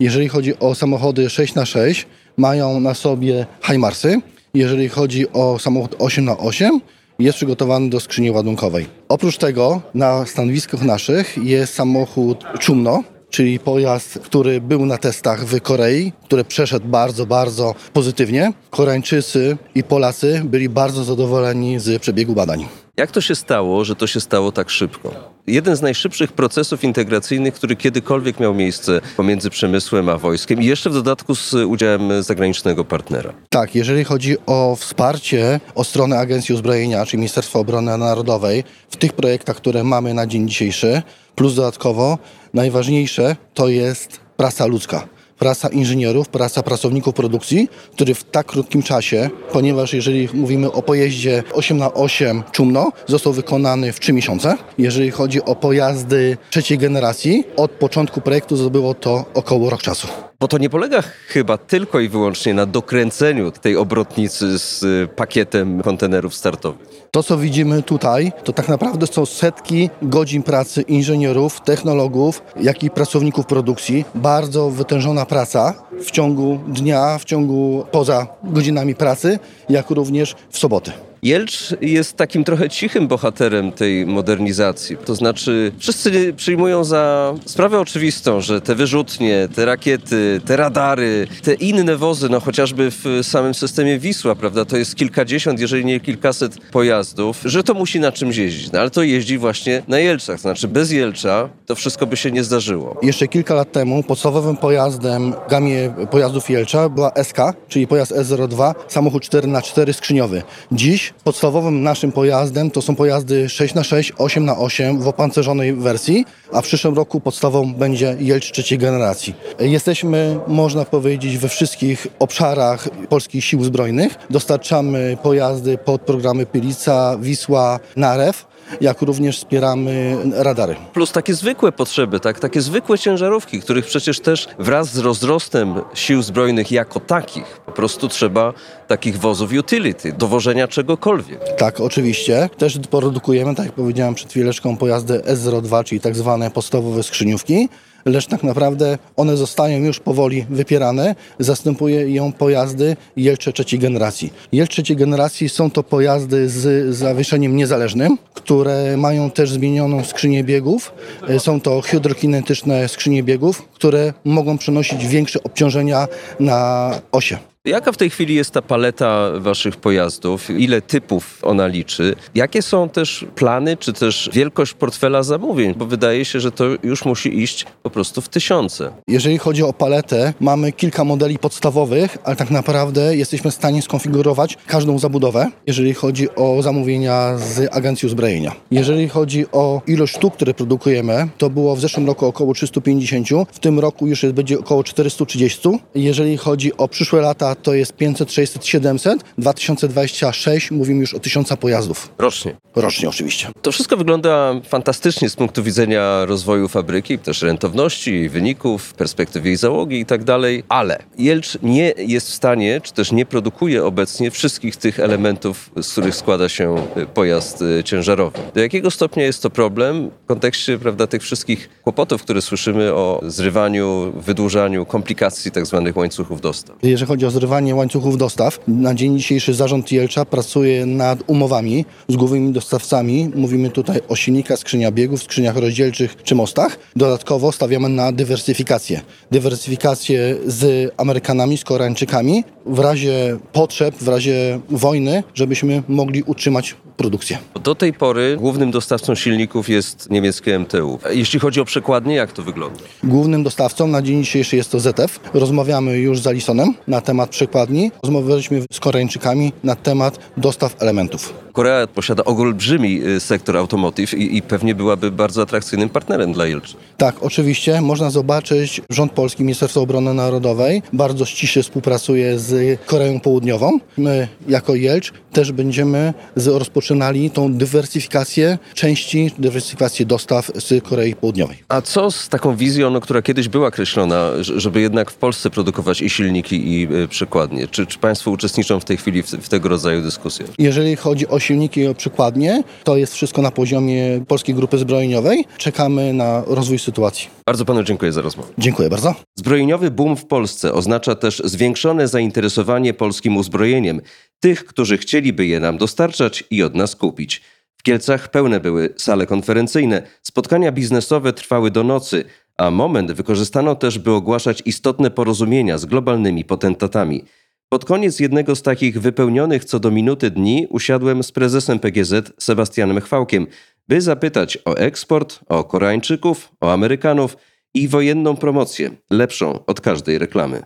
Jeżeli chodzi o samochody 6x6, mają na sobie Himarsy. Jeżeli chodzi o samochód 8x8, jest przygotowany do skrzyni ładunkowej. Oprócz tego na stanowiskach naszych jest samochód Chumno, czyli pojazd, który był na testach w Korei, który przeszedł bardzo, bardzo pozytywnie. Koreańczycy i Polacy byli bardzo zadowoleni z przebiegu badań. Jak to się stało, że to się stało tak szybko? Jeden z najszybszych procesów integracyjnych, który kiedykolwiek miał miejsce pomiędzy przemysłem a wojskiem i jeszcze w dodatku z udziałem zagranicznego partnera. Tak, jeżeli chodzi o wsparcie o stronę Agencji Uzbrojenia, czyli Ministerstwa Obrony Narodowej w tych projektach, które mamy na dzień dzisiejszy, plus dodatkowo najważniejsze to jest praca ludzka. Praca inżynierów, praca pracowników produkcji, który w tak krótkim czasie, ponieważ jeżeli mówimy o pojeździe 8 na 8 Czumno, został wykonany w 3 miesiące. Jeżeli chodzi o pojazdy trzeciej generacji, od początku projektu zdobyło to około rok czasu. Bo to nie polega chyba tylko i wyłącznie na dokręceniu tej obrotnicy z y, pakietem kontenerów startowych. To, co widzimy tutaj, to tak naprawdę są setki godzin pracy inżynierów, technologów, jak i pracowników produkcji. Bardzo wytężona praca w ciągu dnia, w ciągu poza godzinami pracy, jak również w soboty. Jelcz jest takim trochę cichym bohaterem tej modernizacji. To znaczy, wszyscy przyjmują za sprawę oczywistą, że te wyrzutnie, te rakiety, te radary, te inne wozy, no chociażby w samym systemie Wisła, prawda, to jest kilkadziesiąt, jeżeli nie kilkaset pojazdów, że to musi na czymś jeździć. No ale to jeździ właśnie na Jelczach. To znaczy, bez Jelcza to wszystko by się nie zdarzyło. Jeszcze kilka lat temu podstawowym pojazdem w gamie pojazdów Jelcza była SK, czyli pojazd S02, samochód 4x4 skrzyniowy. Dziś podstawowym naszym pojazdem to są pojazdy 6x6, 8x8 w opancerzonej wersji, a w przyszłym roku podstawą będzie Jelcz trzeciej generacji. Jesteśmy, można powiedzieć, we wszystkich obszarach polskich sił zbrojnych. Dostarczamy pojazdy pod programy Pylica, Wisła, Narew, jak również wspieramy radary. Plus takie zwykłe potrzeby, tak? takie zwykłe ciężarówki, których przecież też wraz z rozrostem sił zbrojnych jako takich, po prostu trzeba takich wozów utility, dowożenia czegokolwiek. Tak, oczywiście. Też produkujemy, tak jak powiedziałem przed chwileczką, pojazdy S02, czyli tak zwane podstawowe skrzyniówki. Lecz tak naprawdę one zostają już powoli wypierane. Zastępuje ją pojazdy Jelcze trzeciej generacji. Jelcz trzeciej generacji są to pojazdy z zawieszeniem niezależnym, które mają też zmienioną skrzynię biegów. E, Są to hydrokinetyczne skrzynie biegów, które mogą przenosić większe obciążenia na osie. Jaka w tej chwili jest ta paleta waszych pojazdów? Ile typów ona liczy? Jakie są też plany, czy też wielkość portfela zamówień? Bo wydaje się, że to już musi iść po prostu w tysiące. Jeżeli chodzi o paletę, mamy kilka modeli podstawowych, ale tak naprawdę jesteśmy w stanie skonfigurować każdą zabudowę, jeżeli chodzi o zamówienia z agencji uzbrojenia. Jeżeli chodzi o ilość sztuk, które produkujemy, to było w zeszłym roku około 350, w tym roku już będzie około 430. Jeżeli chodzi o przyszłe lata, to jest 500, 600, 700. 2026 mówimy już o 1000 pojazdów. Rocznie. Rocznie oczywiście. To wszystko wygląda fantastycznie z punktu widzenia rozwoju fabryki, też rentowności, wyników, perspektywy jej załogi i tak dalej, ale Jelcz nie jest w stanie, czy też nie produkuje obecnie wszystkich tych elementów, z których składa się y, pojazd y, ciężarowy. Do jakiego stopnia jest to problem w kontekście prawda, tych wszystkich kłopotów, które słyszymy o zrywaniu, wydłużaniu, komplikacji tak zwanych łańcuchów dostaw? Jeżeli chodzi o zrywanie łańcuchów dostaw, na dzień dzisiejszy zarząd Jelcza pracuje nad umowami z głównymi dostawcami. Mówimy tutaj o silnikach, skrzyniach biegów, skrzyniach rozdzielczych czy mostach. Dodatkowo stawiamy na dywersyfikację. Dywersyfikację z Amerykanami, z Koreańczykami w razie potrzeb, w razie wojny, żebyśmy mogli utrzymać produkcję. Do tej pory głównym dostawcą silników jest niemieckie MTU. Jeśli chodzi o przekładnie, jak to wygląda? Głównym dostawcą na dzień dzisiejszy jest to ZF. Rozmawiamy już z Alisonem na temat przekładni. Rozmawialiśmy z Koreańczykami na temat dostaw elementów. Korea posiada olbrzymi y, sektor automotive i, i pewnie byłaby bardzo atrakcyjnym partnerem dla Jelczy. Tak, oczywiście. Można zobaczyć, rząd polski, Ministerstwo Obrony Narodowej bardzo ściśle współpracuje z Koreą Południową. My jako Jelcz też będziemy z, rozpoczynali tą dywersyfikację części, dywersyfikację dostaw z Korei Południowej. A co z taką wizją, no, która kiedyś była kreślona, ż- żeby jednak w Polsce produkować i silniki, i y, przekładnie? Czy, czy Państwo uczestniczą w tej chwili w, w tego rodzaju dyskusjach? Jeżeli chodzi o silniki o przykładnie, to jest wszystko na poziomie Polskiej Grupy Zbrojeniowej. Czekamy na rozwój sytuacji. Bardzo Panu dziękuję za rozmowę. Dziękuję bardzo. Zbrojeniowy boom w Polsce oznacza też zwiększone zainteresowanie polskim uzbrojeniem tych, którzy chcieliby je nam dostarczać i od nas kupić. W Kielcach pełne były sale konferencyjne, spotkania biznesowe trwały do nocy, a moment wykorzystano też, by ogłaszać istotne porozumienia z globalnymi potentatami. Pod koniec jednego z takich wypełnionych co do minuty dni usiadłem z prezesem PGZ Sebastianem Chwałkiem, by zapytać o eksport, o Koreańczyków, o Amerykanów i wojenną promocję, lepszą od każdej reklamy.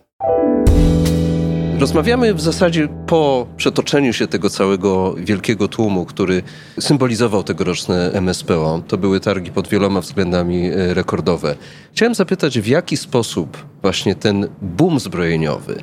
Rozmawiamy w zasadzie po przetoczeniu się tego całego wielkiego tłumu, który symbolizował tegoroczne MSPO. To były targi pod wieloma względami e, rekordowe. Chciałem zapytać, w jaki sposób właśnie ten boom zbrojeniowy,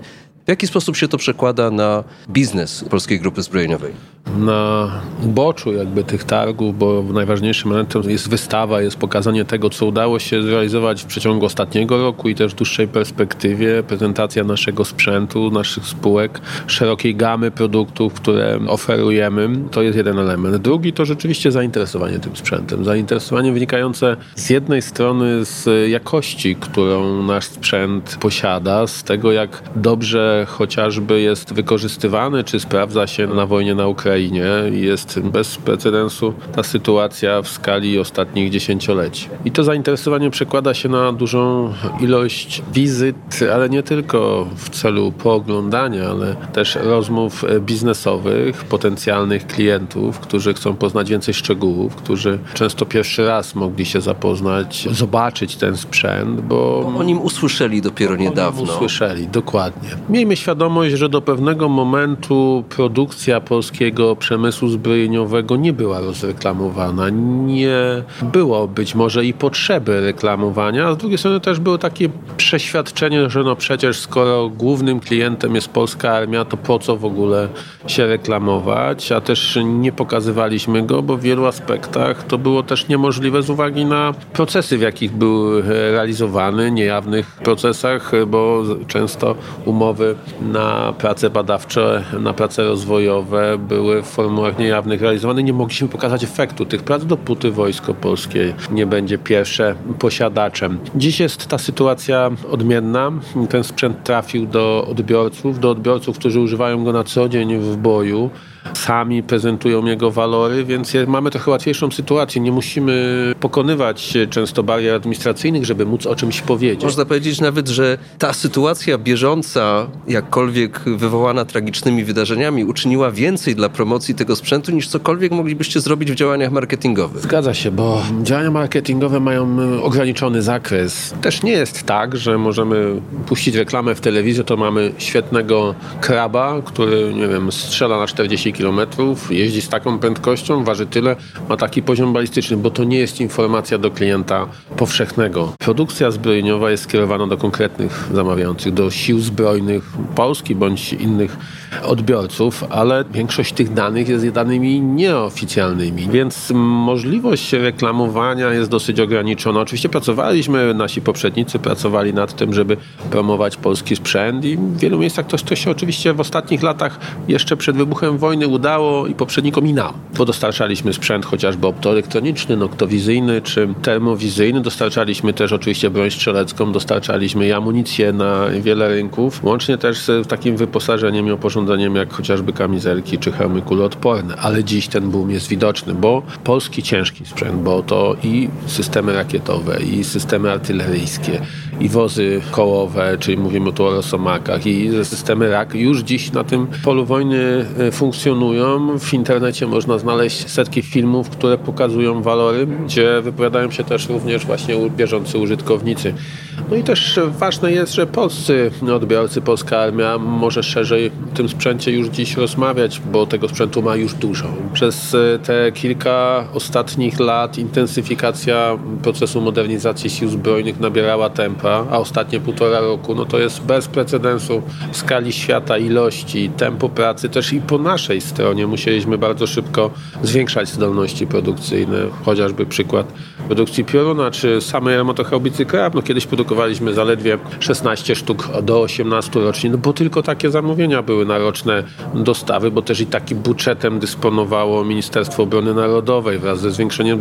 w jaki sposób się to przekłada na biznes Polskiej Grupy Zbrojeniowej? na uboczu jakby tych targów, bo najważniejszym elementem jest wystawa, jest pokazanie tego, co udało się zrealizować w przeciągu ostatniego roku i też w dłuższej perspektywie, prezentacja naszego sprzętu, naszych spółek, szerokiej gamy produktów, które oferujemy. To jest jeden element. Drugi to rzeczywiście zainteresowanie tym sprzętem. Zainteresowanie wynikające z jednej strony z jakości, którą nasz sprzęt posiada, z tego jak dobrze chociażby jest wykorzystywany, czy sprawdza się na wojnie na Ukrainie. Jest bez precedensu ta sytuacja w skali ostatnich dziesięcioleci. I to zainteresowanie przekłada się na dużą ilość wizyt, ale nie tylko w celu pooglądania, ale też rozmów biznesowych, potencjalnych klientów, którzy chcą poznać więcej szczegółów, którzy często pierwszy raz mogli się zapoznać, zobaczyć ten sprzęt, bo O nim usłyszeli dopiero niedawno. Usłyszeli, dokładnie. Miejmy świadomość, że do pewnego momentu produkcja polskiego przemysłu zbrojeniowego nie była rozreklamowana. Nie było być może i potrzeby reklamowania, a z drugiej strony też było takie przeświadczenie, że no przecież skoro głównym klientem jest polska armia, to po co w ogóle się reklamować, a też nie pokazywaliśmy go, bo w wielu aspektach to było też niemożliwe z uwagi na procesy, w jakich był realizowany, niejawnych procesach, bo często umowy na prace badawcze, na prace rozwojowe były w formułach niejawnych realizowane. Nie mogliśmy pokazać efektu tych prac, dopóty Wojsko Polskie nie będzie pierwsze posiadaczem. Dziś jest ta sytuacja odmienna. Ten sprzęt trafił do odbiorców, do odbiorców, którzy używają go na co dzień w boju sami prezentują jego walory, więc mamy trochę łatwiejszą sytuację. Nie musimy pokonywać często barier administracyjnych, żeby móc o czymś powiedzieć. Można powiedzieć nawet, że ta sytuacja bieżąca, jakkolwiek wywołana tragicznymi wydarzeniami, uczyniła więcej dla promocji tego sprzętu niż cokolwiek moglibyście zrobić w działaniach marketingowych. Zgadza się, bo działania marketingowe mają ograniczony zakres. Też nie jest tak, że możemy puścić reklamę w telewizji, to mamy świetnego kraba, który, nie wiem, strzela na 40 km, jeździ z taką prędkością, waży tyle, ma taki poziom balistyczny, bo to nie jest informacja do klienta powszechnego. Produkcja zbrojeniowa jest skierowana do konkretnych zamawiających, do sił zbrojnych Polski bądź innych odbiorców, ale większość tych danych jest danymi nieoficjalnymi, więc możliwość reklamowania jest dosyć ograniczona. Oczywiście pracowaliśmy, nasi poprzednicy pracowali nad tym, żeby promować polski sprzęt i w wielu miejscach to, to się oczywiście w ostatnich latach jeszcze przed wybuchem wojny udało i poprzednikom i nam, bo dostarczaliśmy sprzęt chociażby optoelektroniczny, noktowizyjny czy termowizyjny, dostarczaliśmy też oczywiście broń strzelecką, dostarczaliśmy i amunicję na wiele rynków, łącznie też z takim wyposażeniem i oporządzeniem jak chociażby kamizelki czy hełmy kuloodporne, ale dziś ten boom jest widoczny, bo polski ciężki sprzęt, bo to i systemy rakietowe, i systemy artyleryjskie, i wozy kołowe, czyli mówimy tu o rosomakach, i systemy RAK już dziś na tym polu wojny e, funkcjonują. W internecie można znaleźć setki filmów, które pokazują walory, gdzie wypowiadają się też również właśnie bieżący użytkownicy. No i też ważne jest, że polscy odbiorcy, polska armia może szerzej tym sprzęcie już dziś rozmawiać, bo tego sprzętu ma już dużo. Przez e, te kilka ostatnich lat intensyfikacja procesu modernizacji sił zbrojnych nabierała tempa, a ostatnie półtora roku no to jest bez precedensu w skali świata, ilości, tempo pracy, też i po naszej stronie musieliśmy bardzo szybko zwiększać zdolności produkcyjne, chociażby przykład produkcji pioruna, czy samej armatochaubicy Krab. No kiedyś produkowaliśmy zaledwie 16 sztuk do 18 rocznie, no bo tylko takie zamówienia były na roczne dostawy, bo też i takim budżetem dysponowało Ministerstwo Obrony Narodowej wraz ze zwiększeniem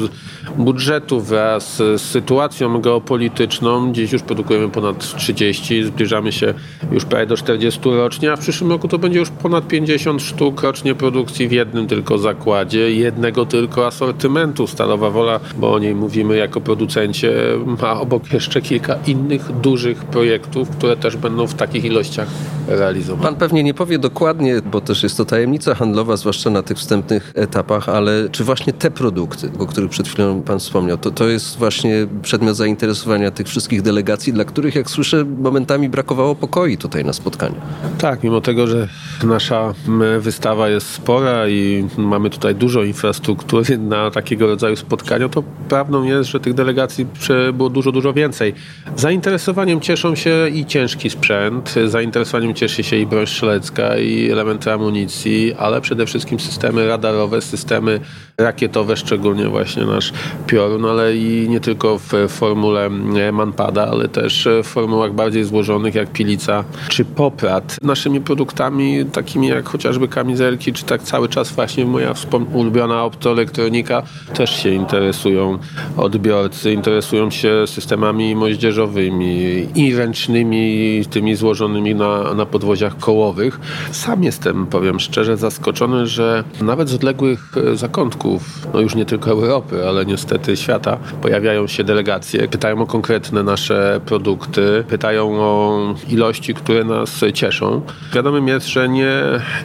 budżetu, wraz z sytuacją geopolityczną. Dziś już produkujemy ponad 30, zbliżamy się już prawie do 40 rocznie, a w przyszłym roku to będzie już ponad 50 sztuk rocznie produkcji w jednym tylko zakładzie, jednego tylko asortymentu. Stalowa Wola, bo o niej mówimy jako producencie, ma obok jeszcze kilka innych dużych projektów, które też będą w takich ilościach realizowane. Pan pewnie nie powie dokładnie, bo też jest to tajemnica handlowa, zwłaszcza na tych wstępnych etapach, ale czy właśnie te produkty, o których przed chwilą Pan wspomniał, to, to jest właśnie przedmiot zainteresowania tych wszystkich delegacji, dla których, jak słyszę, momentami brakowało pokoi tutaj na spotkaniu. Tak, mimo tego, że nasza wystawa jest spora i mamy tutaj dużo infrastruktury na takiego rodzaju spotkania, to prawdą jest, że tych delegacji było dużo, dużo więcej. Zainteresowaniem cieszą się i ciężki sprzęt, zainteresowaniem cieszy się i broń strzelecka, i elementy amunicji, ale przede wszystkim systemy radarowe, systemy rakietowe, szczególnie właśnie nasz Piorun, ale i nie tylko w formule Manpada, ale też w formułach bardziej złożonych jak Pilica czy Poprat. Naszymi produktami takimi jak chociażby kamizelki, czy tak cały czas właśnie moja ulubiona optoelektronika też się interesują odbiorcy, interesują się systemami moździerzowymi i ręcznymi, tymi złożonymi na, na podwoziach kołowych. Sam jestem, powiem szczerze, zaskoczony, że nawet z odległych zakątków, no już nie tylko Europy, ale niestety świata, pojawiają się delegacje, pytają o konkretne nasze produkty, pytają o ilości, które nas cieszą. Wiadomym jest, że nie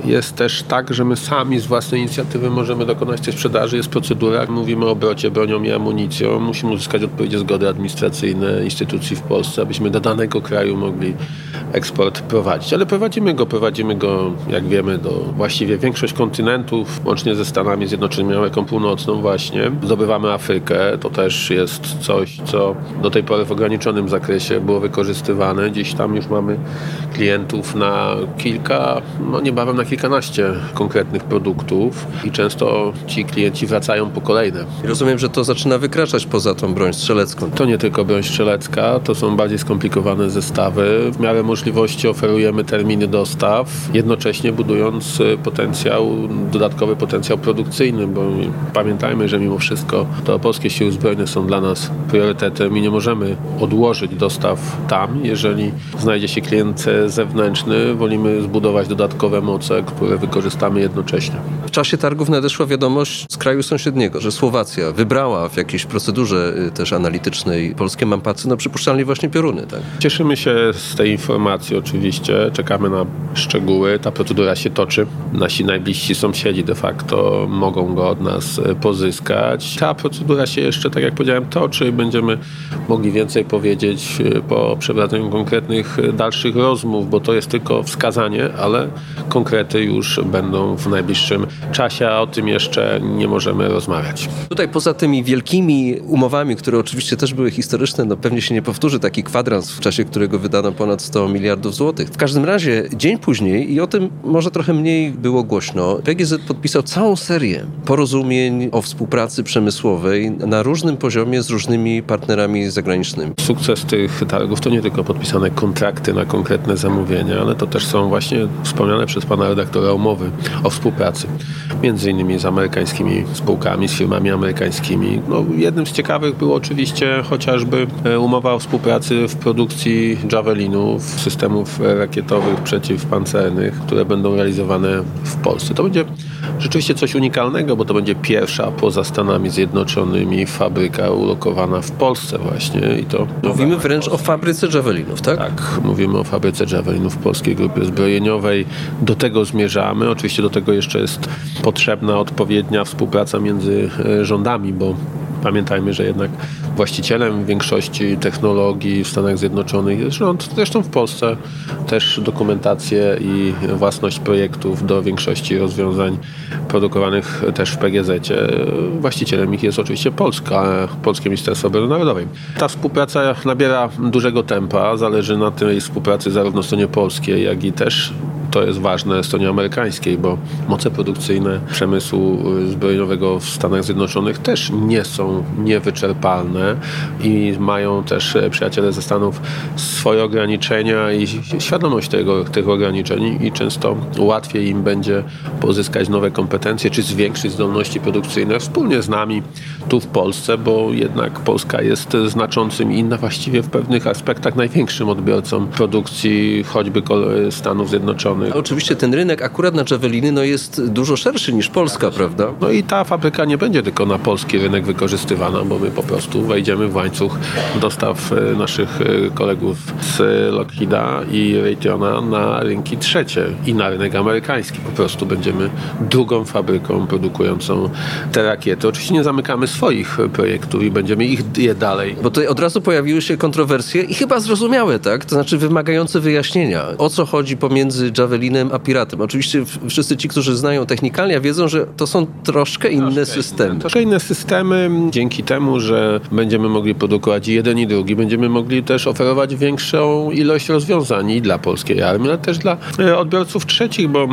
jest też tak, że my sami z własnej inicjatywy możemy dokonać tej sprzedaży. Jest procedura, mówimy o obrocie bronią i amunicją, musimy uzyskać odpowiednie zgody administracyjne instytucji w Polsce, abyśmy do danego kraju mogli eksport prowadzić. Ale prowadzimy go, prowadzimy go, jak wiemy, do właściwie większość kontynentów, łącznie ze Stanami Zjednoczonymi, Ameryką Północną właśnie. Zdobywamy Afrykę, to też jest coś, co do tej pory w ograniczonym zakresie było wykorzystywane. Dziś tam już mamy klientów na kilka, no niebawem na kilkanaście konkretnych produktów i często ci klienci wracają po kolejne. Rozumiem, że to zaczyna wykraczać poza tą broń strzelecką. To nie tylko broń strzelecka, to są bardziej skomplikowane zestawy. W miarę możliwości oferujemy terminy dostaw, jednocześnie budując y, potencjał, dodatkowy potencjał produkcyjny, bo pamiętajmy, że mimo wszystko to polskie siły zbrojne są dla nas priorytetem i nie możemy odłożyć dostaw tam, jeżeli znajdzie się klient zewnętrzny, wolimy zbudować dodatkowe moce, które wykorzystamy jednocześnie. Czasie targów nadeszła wiadomość z kraju sąsiedniego, że Słowacja wybrała w jakiejś procedurze y, też analitycznej polskie mampacy, no przypuszczalnie właśnie pioruny, tak? Cieszymy się z tej informacji oczywiście, czekamy na szczegóły. Ta procedura się toczy. Nasi najbliżsi sąsiedzi de facto mogą go od nas e, pozyskać. Ta procedura się jeszcze, tak jak powiedziałem, toczy. Będziemy mogli więcej powiedzieć e, po przeprowadzeniu konkretnych dalszych rozmów, bo to jest tylko wskazanie, ale konkrety już będą w najbliższym czasie, a o tym jeszcze nie możemy rozmawiać. Tutaj poza tymi wielkimi umowami, które oczywiście też były historyczne, no pewnie się nie powtórzy taki kwadrans, w czasie którego wydano ponad 100 miliardów złotych. W każdym razie dzień później, i o tym może trochę mniej było głośno, PGZ podpisał całą serię porozumień o współpracy przemysłowej na różnym poziomie z różnymi partnerami zagranicznymi. Sukces tych targów to nie tylko podpisane kontrakty na konkretne zamówienia, ale to też są właśnie wspomniane przez pana redaktora umowy o współpracy. Między innymi z amerykańskimi spółkami, z firmami amerykańskimi. No, jednym z ciekawych było oczywiście chociażby e, umowa o współpracy w produkcji javelinów, systemów rakietowych przeciwpancernych, które będą realizowane w Polsce. To będzie rzeczywiście coś unikalnego, bo to będzie pierwsza poza Stanami Zjednoczonymi fabryka ulokowana w Polsce właśnie. I to Mówimy wręcz o fabryce javelinów, tak? tak, mówimy o fabryce Javelinów Polskiej Grupy Zbrojeniowej. Do tego zmierzamy. Oczywiście do tego jeszcze jest potrzebna odpowiednia współpraca między e, rządami, bo pamiętajmy, że jednak właścicielem większości technologii w Stanach Zjednoczonych jest rząd. Zresztą w Polsce też dokumentację i własność projektów do większości rozwiązań produkowanych też w PGZ. Właścicielem ich jest oczywiście Polska, Polskie Ministerstwo Obrony Narodowej. Ta współpraca nabiera dużego tempa. Zależy na tej współpracy zarówno stronie polskiej, jak i też to jest ważne stronie amerykańskiej, bo moce produkcyjne przemysłu y, zbrojeniowego w Stanach Zjednoczonych też nie są niewyczerpalne i mają też e, przyjaciele ze Stanów swoje ograniczenia i świadomość tego, tych ograniczeń i często łatwiej im będzie pozyskać nowe kompetencje czy zwiększyć zdolności produkcyjne wspólnie z nami tu w Polsce, bo jednak Polska jest znaczącym i na właściwie w pewnych aspektach największym odbiorcą produkcji choćby Stanów Zjednoczonych. A Oczywiście ten rynek akurat na javeliny no, jest dużo szerszy niż Polska, prawda? No i ta fabryka nie będzie tylko na polski rynek wykorzystywana, bo my po prostu wejdziemy w łańcuch dostaw e, naszych e, kolegów z Lockheeda i Raytheona na rynki trzecie i na rynek amerykański. Po prostu będziemy drugą fabryką produkującą te rakiety. Oczywiście nie zamykamy swoich projektów i będziemy ich je dalej Bo tutaj od razu pojawiły się kontrowersje i chyba zrozumiałe, tak? To znaczy wymagające wyjaśnienia. O co chodzi pomiędzy Javelinem a Piratem? Oczywiście wszyscy ci, którzy znają technikalia, wiedzą, że to są troszkę inne systemy. Troszkę inne systemy. Dzięki temu, że będziemy mogli produkować jeden i drugi, będziemy mogli też oferować większą ilość rozwiązań i dla polskiej armii, ale też dla e, odbiorców trzecich, bo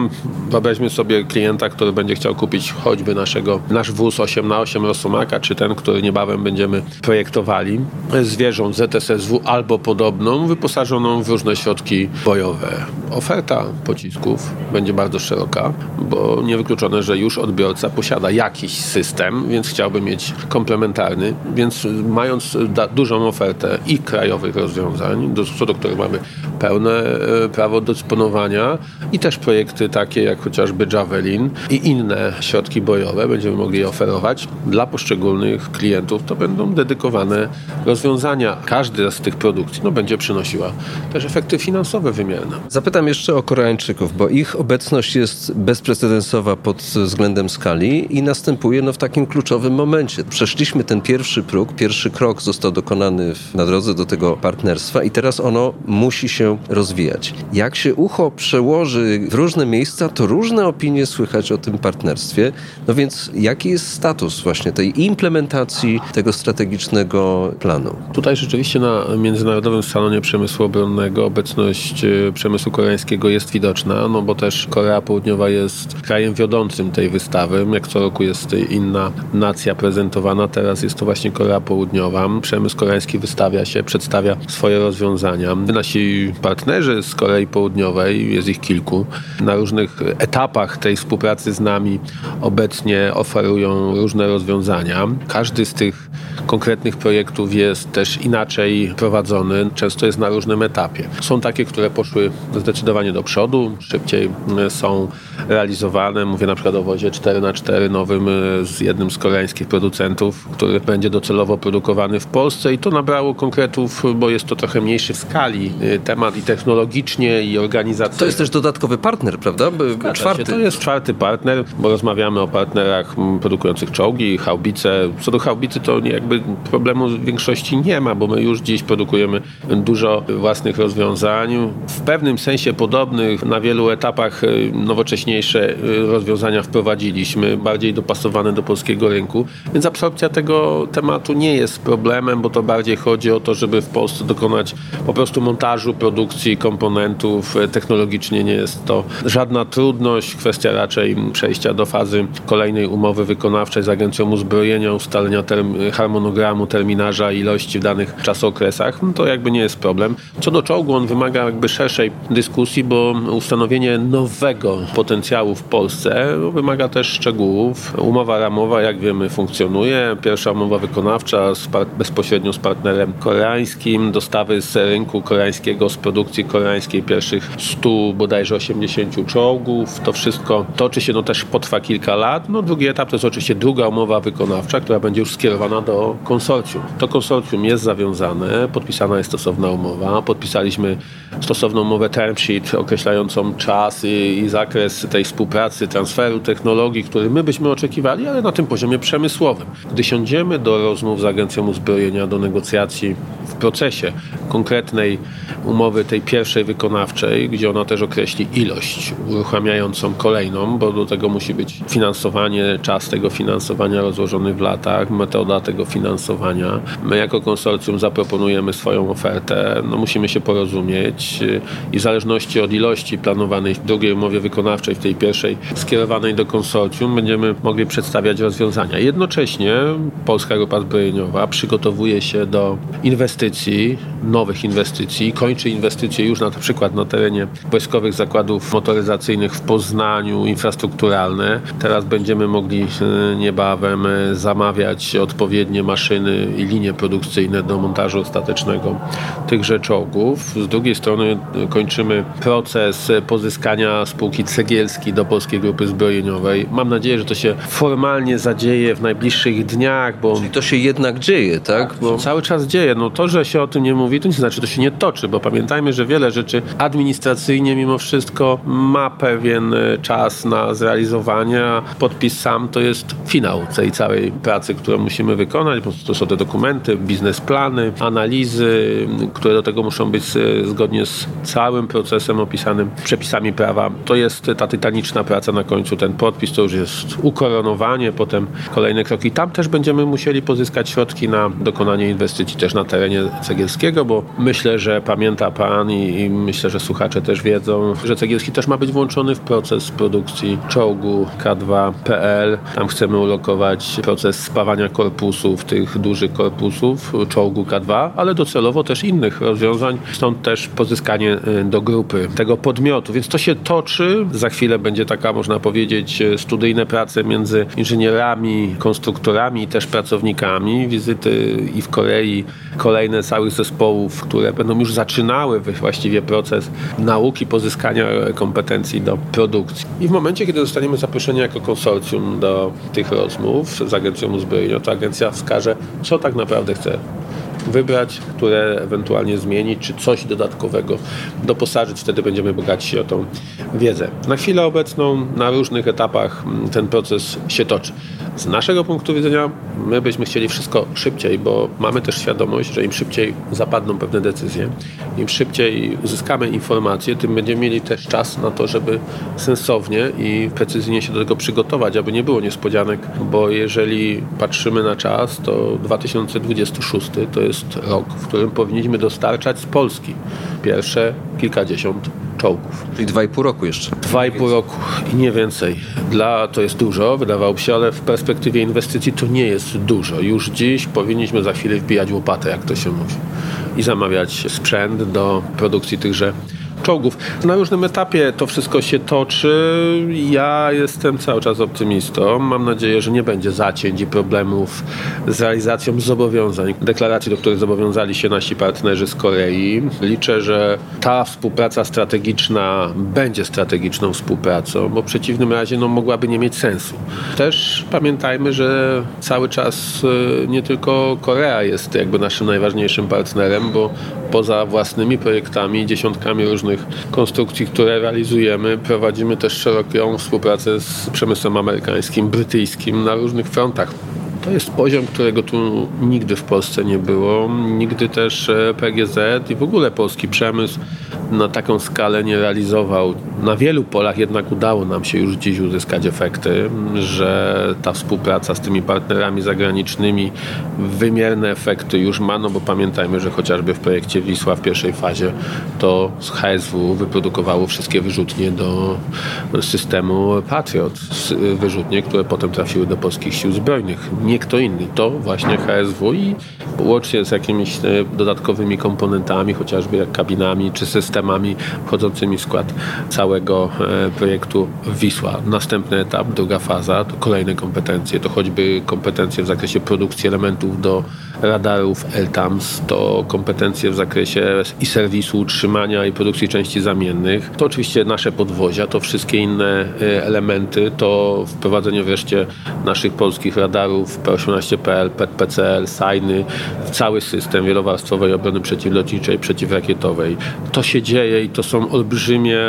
wyobraźmy sobie klienta, który będzie chciał kupić choćby naszego, nasz wóz 8 na 8 Rosomaka, czy ten, który niebawem będziemy projektowali, zwierząt ZSSW albo podobną, wyposażoną w różne środki bojowe. Oferta pocisków będzie bardzo szeroka, bo niewykluczone, że już odbiorca posiada jakiś system, więc chciałby mieć komplementarny, więc mając da- dużą ofertę i krajowych rozwiązań, do, co do których mamy pełne e, prawo dysponowania i też projekty takie jak chociażby Javelin i inne środki bojowe będziemy mogli oferować dla poszczególnych klientów. To będą dedykowane rozwiązania. Każda z tych produkcji no, będzie przynosiła też efekty finansowe wymierne. Zapytam jeszcze o koreańskie Bo ich obecność jest bezprecedensowa pod względem skali i następuje no, w takim kluczowym momencie. Przeszliśmy ten pierwszy próg, pierwszy krok został dokonany na drodze do tego partnerstwa i teraz ono musi się rozwijać. Jak się ucho przełoży w różne miejsca, to różne opinie słychać o tym partnerstwie. No więc jaki jest status właśnie tej implementacji tego strategicznego planu? Tutaj rzeczywiście na Międzynarodowym Salonie Przemysłu Obronnego obecność e, przemysłu koreańskiego jest widoczna, no bo też Korea Południowa jest krajem wiodącym tej wystawy. Jak co roku jest inna nacja prezentowana, teraz jest to właśnie Korea Południowa. Przemysł koreański wystawia się, przedstawia swoje rozwiązania. Nasi partnerzy z Korei Południowej, jest ich kilku, na różnych etapach tej współpracy z nami obecnie oferują różne rozwiązania. Każdy z tych konkretnych projektów jest też inaczej prowadzony, często jest na różnym etapie. Są takie, które poszły zdecydowanie do przodu, szybciej mm, są realizowane. Mówię na przykład o wozie 4x4 nowym y, z jednym z koreańskich producentów, który będzie docelowo produkowany w Polsce i to nabrało konkretów, bo jest to trochę mniejszy w skali y, temat i technologicznie i organizacyjnie. To jest też dodatkowy partner, prawda? Zgadza Czwarty. Się. To jest czwarty partner, bo rozmawiamy o partnerach m, produkujących czołgi, haubice. Co do haubicy, to jakby problemu w większości nie ma, bo my już dziś produkujemy dużo własnych rozwiązań. W pewnym sensie podobnych na wielu etapach y, nowocześniejsze y, rozwiązania wprowadziliśmy, bardziej dopasowane do polskiego rynku, więc absorpcja tego tematu nie jest problemem, bo to bardziej chodzi o to, żeby w Polsce dokonać po prostu montażu, produkcji komponentów. Technologicznie nie jest to żadna trudność, kwestia raczej przejścia do fazy kolejnej umowy wykonawczej z Agencją Uzbrojenia, ustalenia term- harmonogramu, terminarza, ilości w danych czasokresach, no to jakby nie jest problem. Co do czołgu, on wymaga jakby szerszej dyskusji, bo ustanowienie nowego potencjału w Polsce no, wymaga też szczegółów. Umowa ramowa, jak wiemy, funkcjonuje. Pierwsza umowa wykonawcza z bezpośrednio z partnerem koreańskim, dostawy z rynku koreańskiego, z produkcji koreańskiej pierwszych 100, bodajże 80 czołgów. To wszystko toczy się, no też potrwa kilka lat. No drugi etap to jest oczywiście druga umowa wykonawcza, która będzie już skierowana do konsorcjum. To konsorcjum jest zawiązane, podpisana jest stosowna umowa. Podpisaliśmy stosowną umowę term sheet określającą czas i, i zakres tej współpracy, transferu technologii, który my byśmy oczekiwali, ale na tym poziomie przemysłowym. Gdy siądziemy do rozmów z Agencją Uzbrojenia, do negocjacji w procesie konkretnej umowy, tej pierwszej wykonawczej, gdzie ona też określi ilość uruchamiającą kolejną, bo do tego musi być finansowanie, czas tego finansowania rozłożony w latach, metoda tego finansowania. My jako konsorcjum zaproponujemy swoją ofertę, no musimy się porozumieć i w zależności od ilości planowanej w drugiej umowie wykonawczej, w tej pierwszej skierowanej do konsorcjum, będziemy mogli przedstawiać rozwiązania. Jednocześnie Polska Grupa Zbrojeniowa przygotowuje się do inwestycji, nowych inwestycji, kończy inwestycje już na przykład na terenie wojskowych zakładów motoryzacyjnych w Poznaniu, infrastrukturalne. Teraz będziemy mogli e, niebawem e, zamawiać odpowiednie maszyny i linie produkcyjne do montażu ostatecznego tychże czołgów. Z drugiej strony e, kończymy proces e, pozyskania spółki Cegielski do Polskiej Grupy Zbrojeniowej. Mam nadzieję, że to się formalnie zadzieje w najbliższych dniach, bo I to się jednak dzieje, tak? Bo cały czas dzieje. No to, że się o tym nie mówi, to nie znaczy, że to się nie toczy, bo pamiętajmy, że wiele rzeczy administracyjnie mimo wszystko ma pewien e, czas na zrealizowanie, a podpis sam to jest finał tej całej pracy, którą musimy wykonać, bo to są te dokumenty, biznesplany, analizy, które do tego muszą być e, zgodnie z całym procesem przepisami prawa. To jest ta tytaniczna praca na końcu, ten podpis to już jest ukoronowanie, potem kolejne kroki. Tam też będziemy musieli pozyskać środki na dokonanie inwestycji też na terenie Cegielskiego, bo myślę, że pamięta Pan i, i myślę, że słuchacze też wiedzą, że Cegielski też ma być włączony w proces produkcji czołgu K2PL. Tam chcemy ulokować proces spawania korpusów, tych dużych korpusów czołgu K2, ale docelowo też innych rozwiązań, stąd też pozyskanie y, do grupy tego podmiotu. Więc to się toczy. Za chwilę będzie taka, można powiedzieć, y, studyjne prace między inżynierami, konstruktorami i też pracownikami. Wizyty i w Korei, kolejne całych zespołów, które będą już zaczynały właściwie proces nauki, pozyskania kompetencji do produkcji. I w momencie, kiedy zostaniemy zaproszeni jako konsorcjum do tych rozmów z Agencją Uzbrojenia, to agencja wskaże, co tak naprawdę chce wybrać, które ewentualnie zmienić, czy coś dodatkowego doposażyć. Wtedy będziemy bogaci o tą wiedzę. Na chwilę obecną na różnych etapach mm, ten proces się toczy. Z naszego punktu widzenia my byśmy chcieli wszystko szybciej, bo mamy też świadomość, że im szybciej zapadną pewne decyzje, im szybciej uzyskamy informacje, tym będziemy mieli też czas na to, żeby sensownie i precyzyjnie się do tego przygotować, aby nie było niespodzianek, bo jeżeli patrzymy na czas, to 2026 to jest rok, w którym powinniśmy dostarczać z Polski pierwsze kilkadziesiąt czołgów. Czyli dwa i pół roku jeszcze. Dwa i pół roku i nie więcej. Dla to jest dużo, wydawałoby się, ale w perspektywie inwestycji to nie jest dużo. Już dziś powinniśmy za chwilę wbijać łopatę, jak to się mówi, i zamawiać sprzęt do produkcji tychże czołgów. Na różnym etapie to wszystko się toczy. Ja jestem cały czas optymistą. Mam nadzieję, że nie będzie zacięć i problemów z realizacją zobowiązań, deklaracji, do których zobowiązali się nasi partnerzy z Korei. Liczę, że ta współpraca strategiczna będzie strategiczną współpracą, bo w przeciwnym razie no, mogłaby nie mieć sensu. Też pamiętajmy, że cały czas y, nie tylko Korea jest jakby naszym najważniejszym partnerem, bo poza własnymi projektami, dziesiątkami różnych konstrukcji, które realizujemy, prowadzimy też szeroką współpracę z przemysłem amerykańskim, brytyjskim na różnych frontach. To jest poziom, którego tu nigdy w Polsce nie było. Nigdy też e, PGZ i w ogóle polski przemysł na taką skalę nie realizował. Na wielu polach jednak udało nam się już dziś uzyskać efekty, że ta współpraca z tymi partnerami zagranicznymi wymierne efekty już ma, no bo pamiętajmy, że chociażby w projekcie Wisła w pierwszej fazie to z HSW wyprodukowało wszystkie wyrzutnie do systemu Patriot. Wyrzutnie, które potem trafiły do polskich sił zbrojnych. Nie kto inny, to właśnie HSW i łącznie z jakimiś e, dodatkowymi komponentami, chociażby jak kabinami czy systemami wchodzącymi w skład całego e, projektu Wisła. Następny etap, druga faza, to kolejne kompetencje, to choćby kompetencje w zakresie produkcji elementów do radarów LTAMS, to kompetencje w zakresie i serwisu, utrzymania i produkcji części zamiennych. To oczywiście nasze podwozia, to wszystkie inne e, elementy, to wprowadzenie wreszcie naszych polskich radarów P18PL, PCL, SAINy, cały system wielowarstwowej obrony przeciwlotniczej, przeciwrakietowej. To się dzieje i to są olbrzymie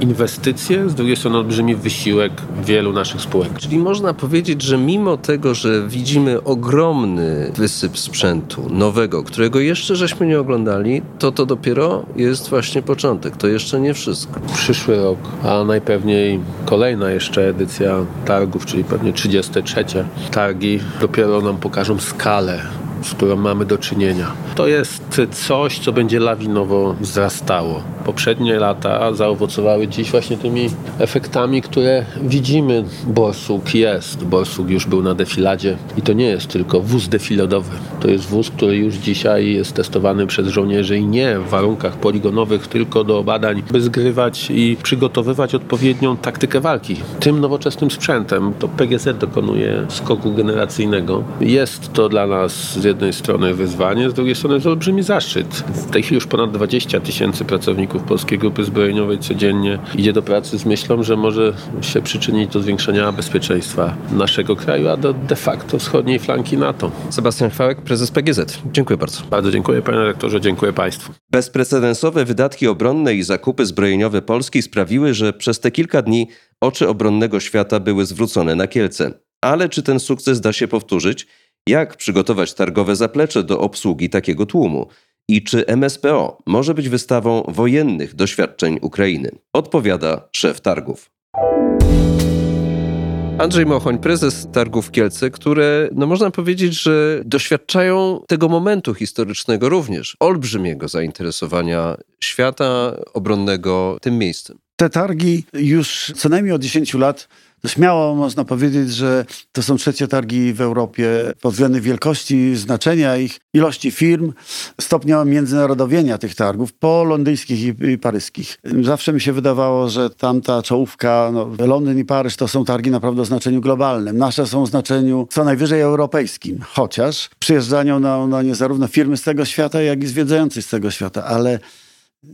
inwestycje, z drugiej strony olbrzymi wysiłek wielu naszych spółek. Czyli można powiedzieć, że mimo tego, że widzimy ogromny wysyp sprzętu nowego, którego jeszcze żeśmy nie oglądali, to to dopiero jest właśnie początek. To jeszcze nie wszystko. Przyszły rok, a najpewniej kolejna jeszcze edycja targów, czyli pewnie 33 targi, dopiero nam pokażą skalę z którą mamy do czynienia. To jest coś, co będzie lawinowo wzrastało. Poprzednie lata zaowocowały dziś właśnie tymi efektami, które widzimy. Borsuk jest. Borsuk już był na defiladzie i to nie jest tylko wóz defiladowy. To jest wóz, który już dzisiaj jest testowany przez żołnierzy i nie w warunkach poligonowych, tylko do badań, by zgrywać i przygotowywać odpowiednią taktykę walki. Tym nowoczesnym sprzętem to PGZ dokonuje skoku generacyjnego. Jest to dla nas z jednej strony wyzwanie, z drugiej strony jest olbrzymi zaszczyt. W tej chwili już ponad 20 tysięcy pracowników Polskiej Grupy Zbrojeniowej codziennie idzie do pracy z myślą, że może się przyczynić do zwiększenia bezpieczeństwa naszego kraju, a do de facto wschodniej flanki NATO. Sebastian Chwałek, prezes PGZ. Dziękuję bardzo. Bardzo dziękuję panie rektorze, dziękuję państwu. Bezprecedensowe wydatki obronne i zakupy zbrojeniowe Polski sprawiły, że przez te kilka dni oczy obronnego świata były zwrócone na Kielce. Ale czy ten sukces da się powtórzyć? Jak przygotować targowe zaplecze do obsługi takiego tłumu? I czy MSPO może być wystawą wojennych doświadczeń Ukrainy? Odpowiada szef targów. Andrzej Mochoń, prezes targów Kielce, które, no można powiedzieć, że doświadczają tego momentu historycznego również, olbrzymiego zainteresowania świata obronnego tym miejscem. Te targi już co najmniej od 10 lat to śmiało można powiedzieć, że to są trzecie targi w Europie pod względem wielkości, znaczenia ich, ilości firm, stopnia międzynarodowienia tych targów po londyńskich i, i paryskich. Zawsze mi się wydawało, że tamta czołówka, no, Londyn i Paryż to są targi naprawdę o znaczeniu globalnym. Nasze są o znaczeniu co najwyżej europejskim, chociaż przyjeżdżają na, na nie zarówno firmy z tego świata, jak i zwiedzający z tego świata, ale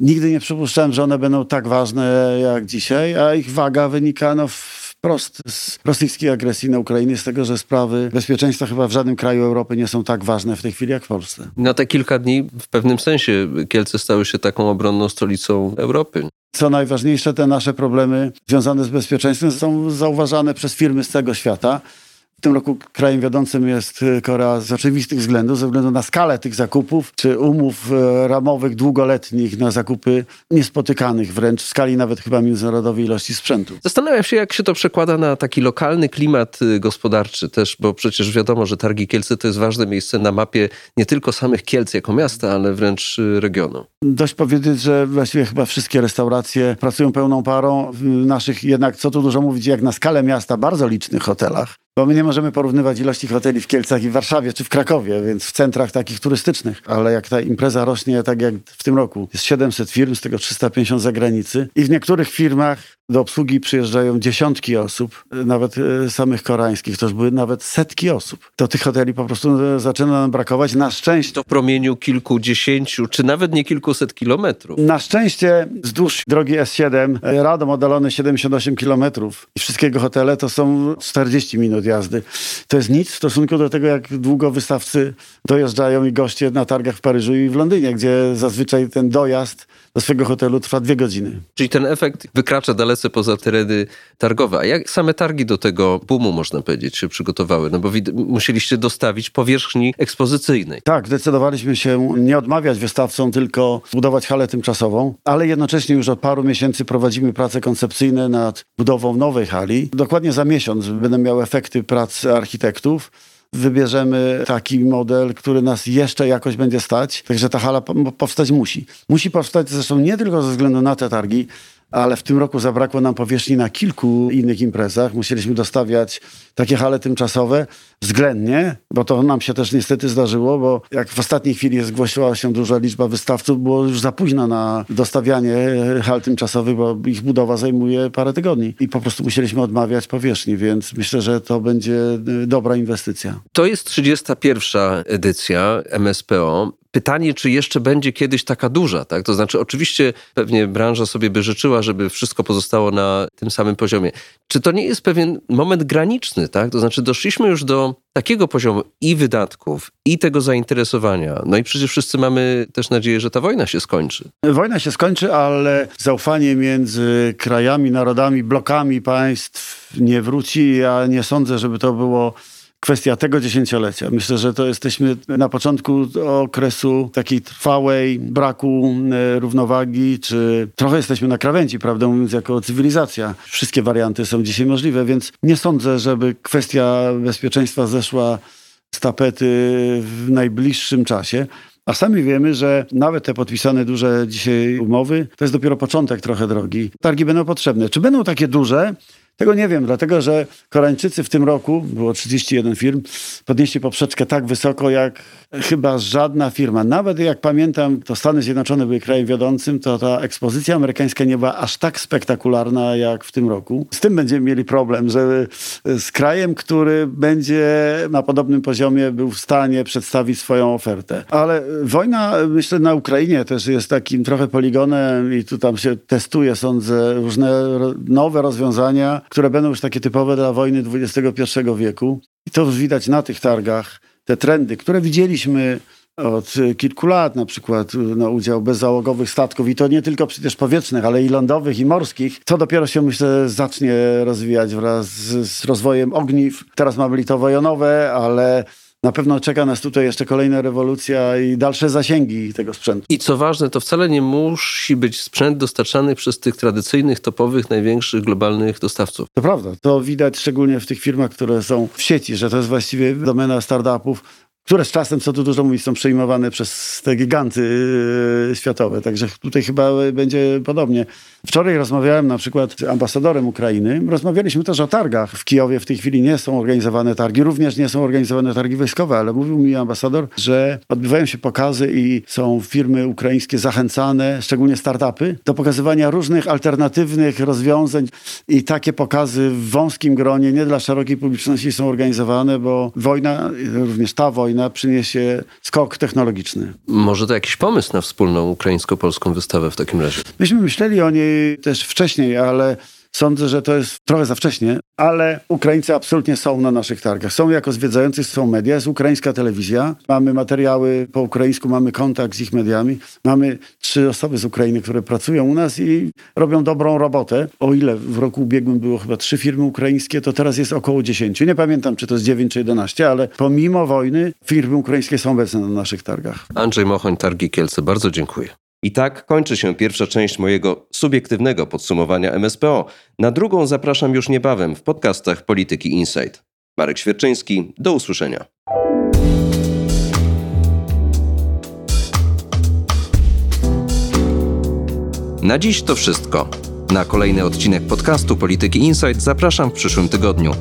Nigdy nie przypuszczałem, że one będą tak ważne jak dzisiaj, a ich waga wynika no, w wprost z rosyjskiej agresji na Ukrainie, z tego, że sprawy bezpieczeństwa chyba w żadnym kraju Europy nie są tak ważne w tej chwili jak w Polsce. Na te kilka dni w pewnym sensie Kielce stały się taką obronną stolicą Europy. Co najważniejsze, te nasze problemy związane z bezpieczeństwem są zauważane przez firmy z całego świata. Tym roku krajem wiodącym jest Korea z oczywistych względów, ze względu na skalę tych zakupów, czy umów e, ramowych długoletnich na zakupy niespotykanych wręcz w skali nawet chyba międzynarodowej ilości sprzętu. Zastanawiam się, jak się to przekłada na taki lokalny klimat y, gospodarczy też, bo przecież wiadomo, że Targi Kielce to jest ważne miejsce na mapie nie tylko samych Kielc jako miasta, ale wręcz y, regionu. Dość powiedzieć, że właściwie chyba wszystkie restauracje pracują pełną parą. W naszych jednak, co tu dużo mówić, jak na skalę miasta, bardzo licznych hotelach. Bo my nie możemy porównywać ilości hoteli w Kielcach i w Warszawie czy w Krakowie, więc w centrach takich turystycznych. Ale jak ta impreza rośnie, tak jak w tym roku, jest 700 firm, z tego 350 za granicy. I w niektórych firmach do obsługi przyjeżdżają dziesiątki osób, nawet e, samych koreańskich, to już były nawet setki osób. To tych hoteli po prostu e, zaczyna nam brakować. Na szczęście To w promieniu kilkudziesięciu, czy nawet nie kilkuset kilometrów. Na szczęście wzdłuż drogi S7 e, Radom oddalony 78 km i wszystkiego hotele to są 40 minut jazdy. To jest nic w stosunku do tego, jak długo wystawcy dojeżdżają i goście na targach w Paryżu i w Londynie, gdzie zazwyczaj ten dojazd do swojego hotelu trwa dwie godziny. Czyli ten efekt wykracza dalece poza tereny targowe. A jak same targi do tego boomu, można powiedzieć, się przygotowały? No bo musieliście dostawić powierzchni ekspozycyjnej. Tak, zdecydowaliśmy się nie odmawiać wystawcom, tylko budować halę tymczasową, ale jednocześnie już od paru miesięcy prowadzimy prace koncepcyjne nad budową nowej hali. Dokładnie za miesiąc będą miały efekty prac architektów. Wybierzemy taki model, który nas jeszcze jakoś będzie stać, także ta hala po- powstać musi. Musi powstać zresztą nie tylko ze względu na te targi, ale w tym roku zabrakło nam powierzchni na kilku innych imprezach. Musieliśmy dostawiać takie hale tymczasowe względnie, bo to nam się też niestety zdarzyło, bo jak w ostatniej chwili zgłosiła się duża liczba wystawców, było już za późno na dostawianie hal tymczasowych, bo ich budowa zajmuje parę tygodni i po prostu musieliśmy odmawiać powierzchni, więc myślę, że to będzie y, dobra inwestycja. To jest 31. edycja MSPO. Pytanie, czy jeszcze będzie kiedyś taka duża, tak? To znaczy, oczywiście pewnie branża sobie by życzyła, żeby wszystko pozostało na tym samym poziomie. Czy to nie jest pewien moment graniczny, tak? To znaczy, doszliśmy już do takiego poziomu i wydatków, i tego zainteresowania. No i przecież wszyscy mamy też nadzieję, że ta wojna się skończy. Wojna się skończy, ale zaufanie między krajami, narodami, blokami państw nie wróci. Ja nie sądzę, żeby to było kwestia tego dziesięciolecia. Myślę, że to jesteśmy na początku okresu takiej trwałej braku e, równowagi, czy trochę jesteśmy na krawędzi, prawdę mówiąc, jako cywilizacja. Wszystkie warianty są dzisiaj możliwe, więc nie sądzę, żeby kwestia bezpieczeństwa zeszła z tapety w najbliższym czasie. A sami wiemy, że nawet te podpisane duże dzisiaj umowy to jest dopiero początek trochę drogi. Targi będą potrzebne. Czy będą takie duże? Tego nie wiem, dlatego że Koreańczycy w tym roku, było 31 firm, podnieśli poprzeczkę tak wysoko jak chyba żadna firma. Nawet jak pamiętam, to Stany Zjednoczone były krajem wiodącym, to ta ekspozycja amerykańska nie była aż tak spektakularna jak w tym roku. Z tym będziemy mieli problem, że z krajem, który będzie na podobnym poziomie był w stanie przedstawić swoją ofertę. Ale wojna, myślę, na Ukrainie też jest takim trochę poligonem i tu tam się testuje, sądzę, różne nowe rozwiązania, które będą już takie typowe dla wojny XXI wieku. I to widać na tych targach, te trendy, które widzieliśmy od kilku lat, na przykład y, no, udział bezzałogowych statków i to nie tylko przecież powietrznych, ale i lądowych i morskich. To dopiero się myślę zacznie rozwijać wraz z, z rozwojem ogniw. Teraz mamy litowo-jonowe, ale na pewno czeka nas tutaj jeszcze kolejna rewolucja i dalsze zasięgi tego sprzętu. I co ważne, to wcale nie musi być sprzęt dostarczany przez tych tradycyjnych, topowych, największych globalnych dostawców. To prawda. To widać szczególnie w tych firmach, które są w sieci, że to jest właściwie domena startupów, które z czasem, co tu dużo mówić, są przejmowane przez te giganty yy, światowe. Także tutaj chyba będzie podobnie. Wczoraj rozmawiałem na przykład z ambasadorem Ukrainy. Rozmawialiśmy też o targach. W Kijowie w tej chwili nie są organizowane targi, również nie są organizowane targi wojskowe, ale mówił mi ambasador, że odbywają się pokazy i są firmy ukraińskie zachęcane, szczególnie startupy, do pokazywania różnych alternatywnych rozwiązań i takie pokazy w wąskim gronie, nie dla szerokiej publiczności są organizowane, bo wojna, również ta wojna przyniesie skok technologiczny. Może to jakiś pomysł na wspólną ukraińsko-polską wystawę w takim razie? Myśmy myśleli o niej też wcześniej, ale Sądzę, że to jest trochę za wcześnie, ale Ukraińcy absolutnie są na naszych targach. Są jako zwiedzający, są media, jest ukraińska telewizja. Mamy materiały po ukraińsku, mamy kontakt z ich mediami. Mamy trzy osoby z Ukrainy, które pracują u nas i robią dobrą robotę. O ile w roku ubiegłym było chyba trzy firmy ukraińskie, to teraz jest około 10. Nie pamiętam, czy to jest 9 czy 11, ale pomimo wojny firmy ukraińskie są obecne na naszych targach. Andrzej Mochoń, Targi Kielce, bardzo dziękuję. I tak kończy się pierwsza część mojego subiektywnego podsumowania MSPO. Na drugą zapraszam już niebawem w podcastach Polityki Insight. Marek Świerczyński, do usłyszenia. Na dziś to wszystko. Na kolejny odcinek podcastu Polityki Insight zapraszam w przyszłym tygodniu.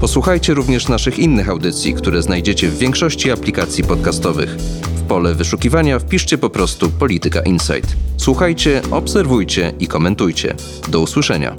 Posłuchajcie również naszych innych audycji, które znajdziecie w większości aplikacji podcastowych. Pole wyszukiwania wpiszcie po prostu Polityka Insight. Słuchajcie, obserwujcie i komentujcie. Do usłyszenia.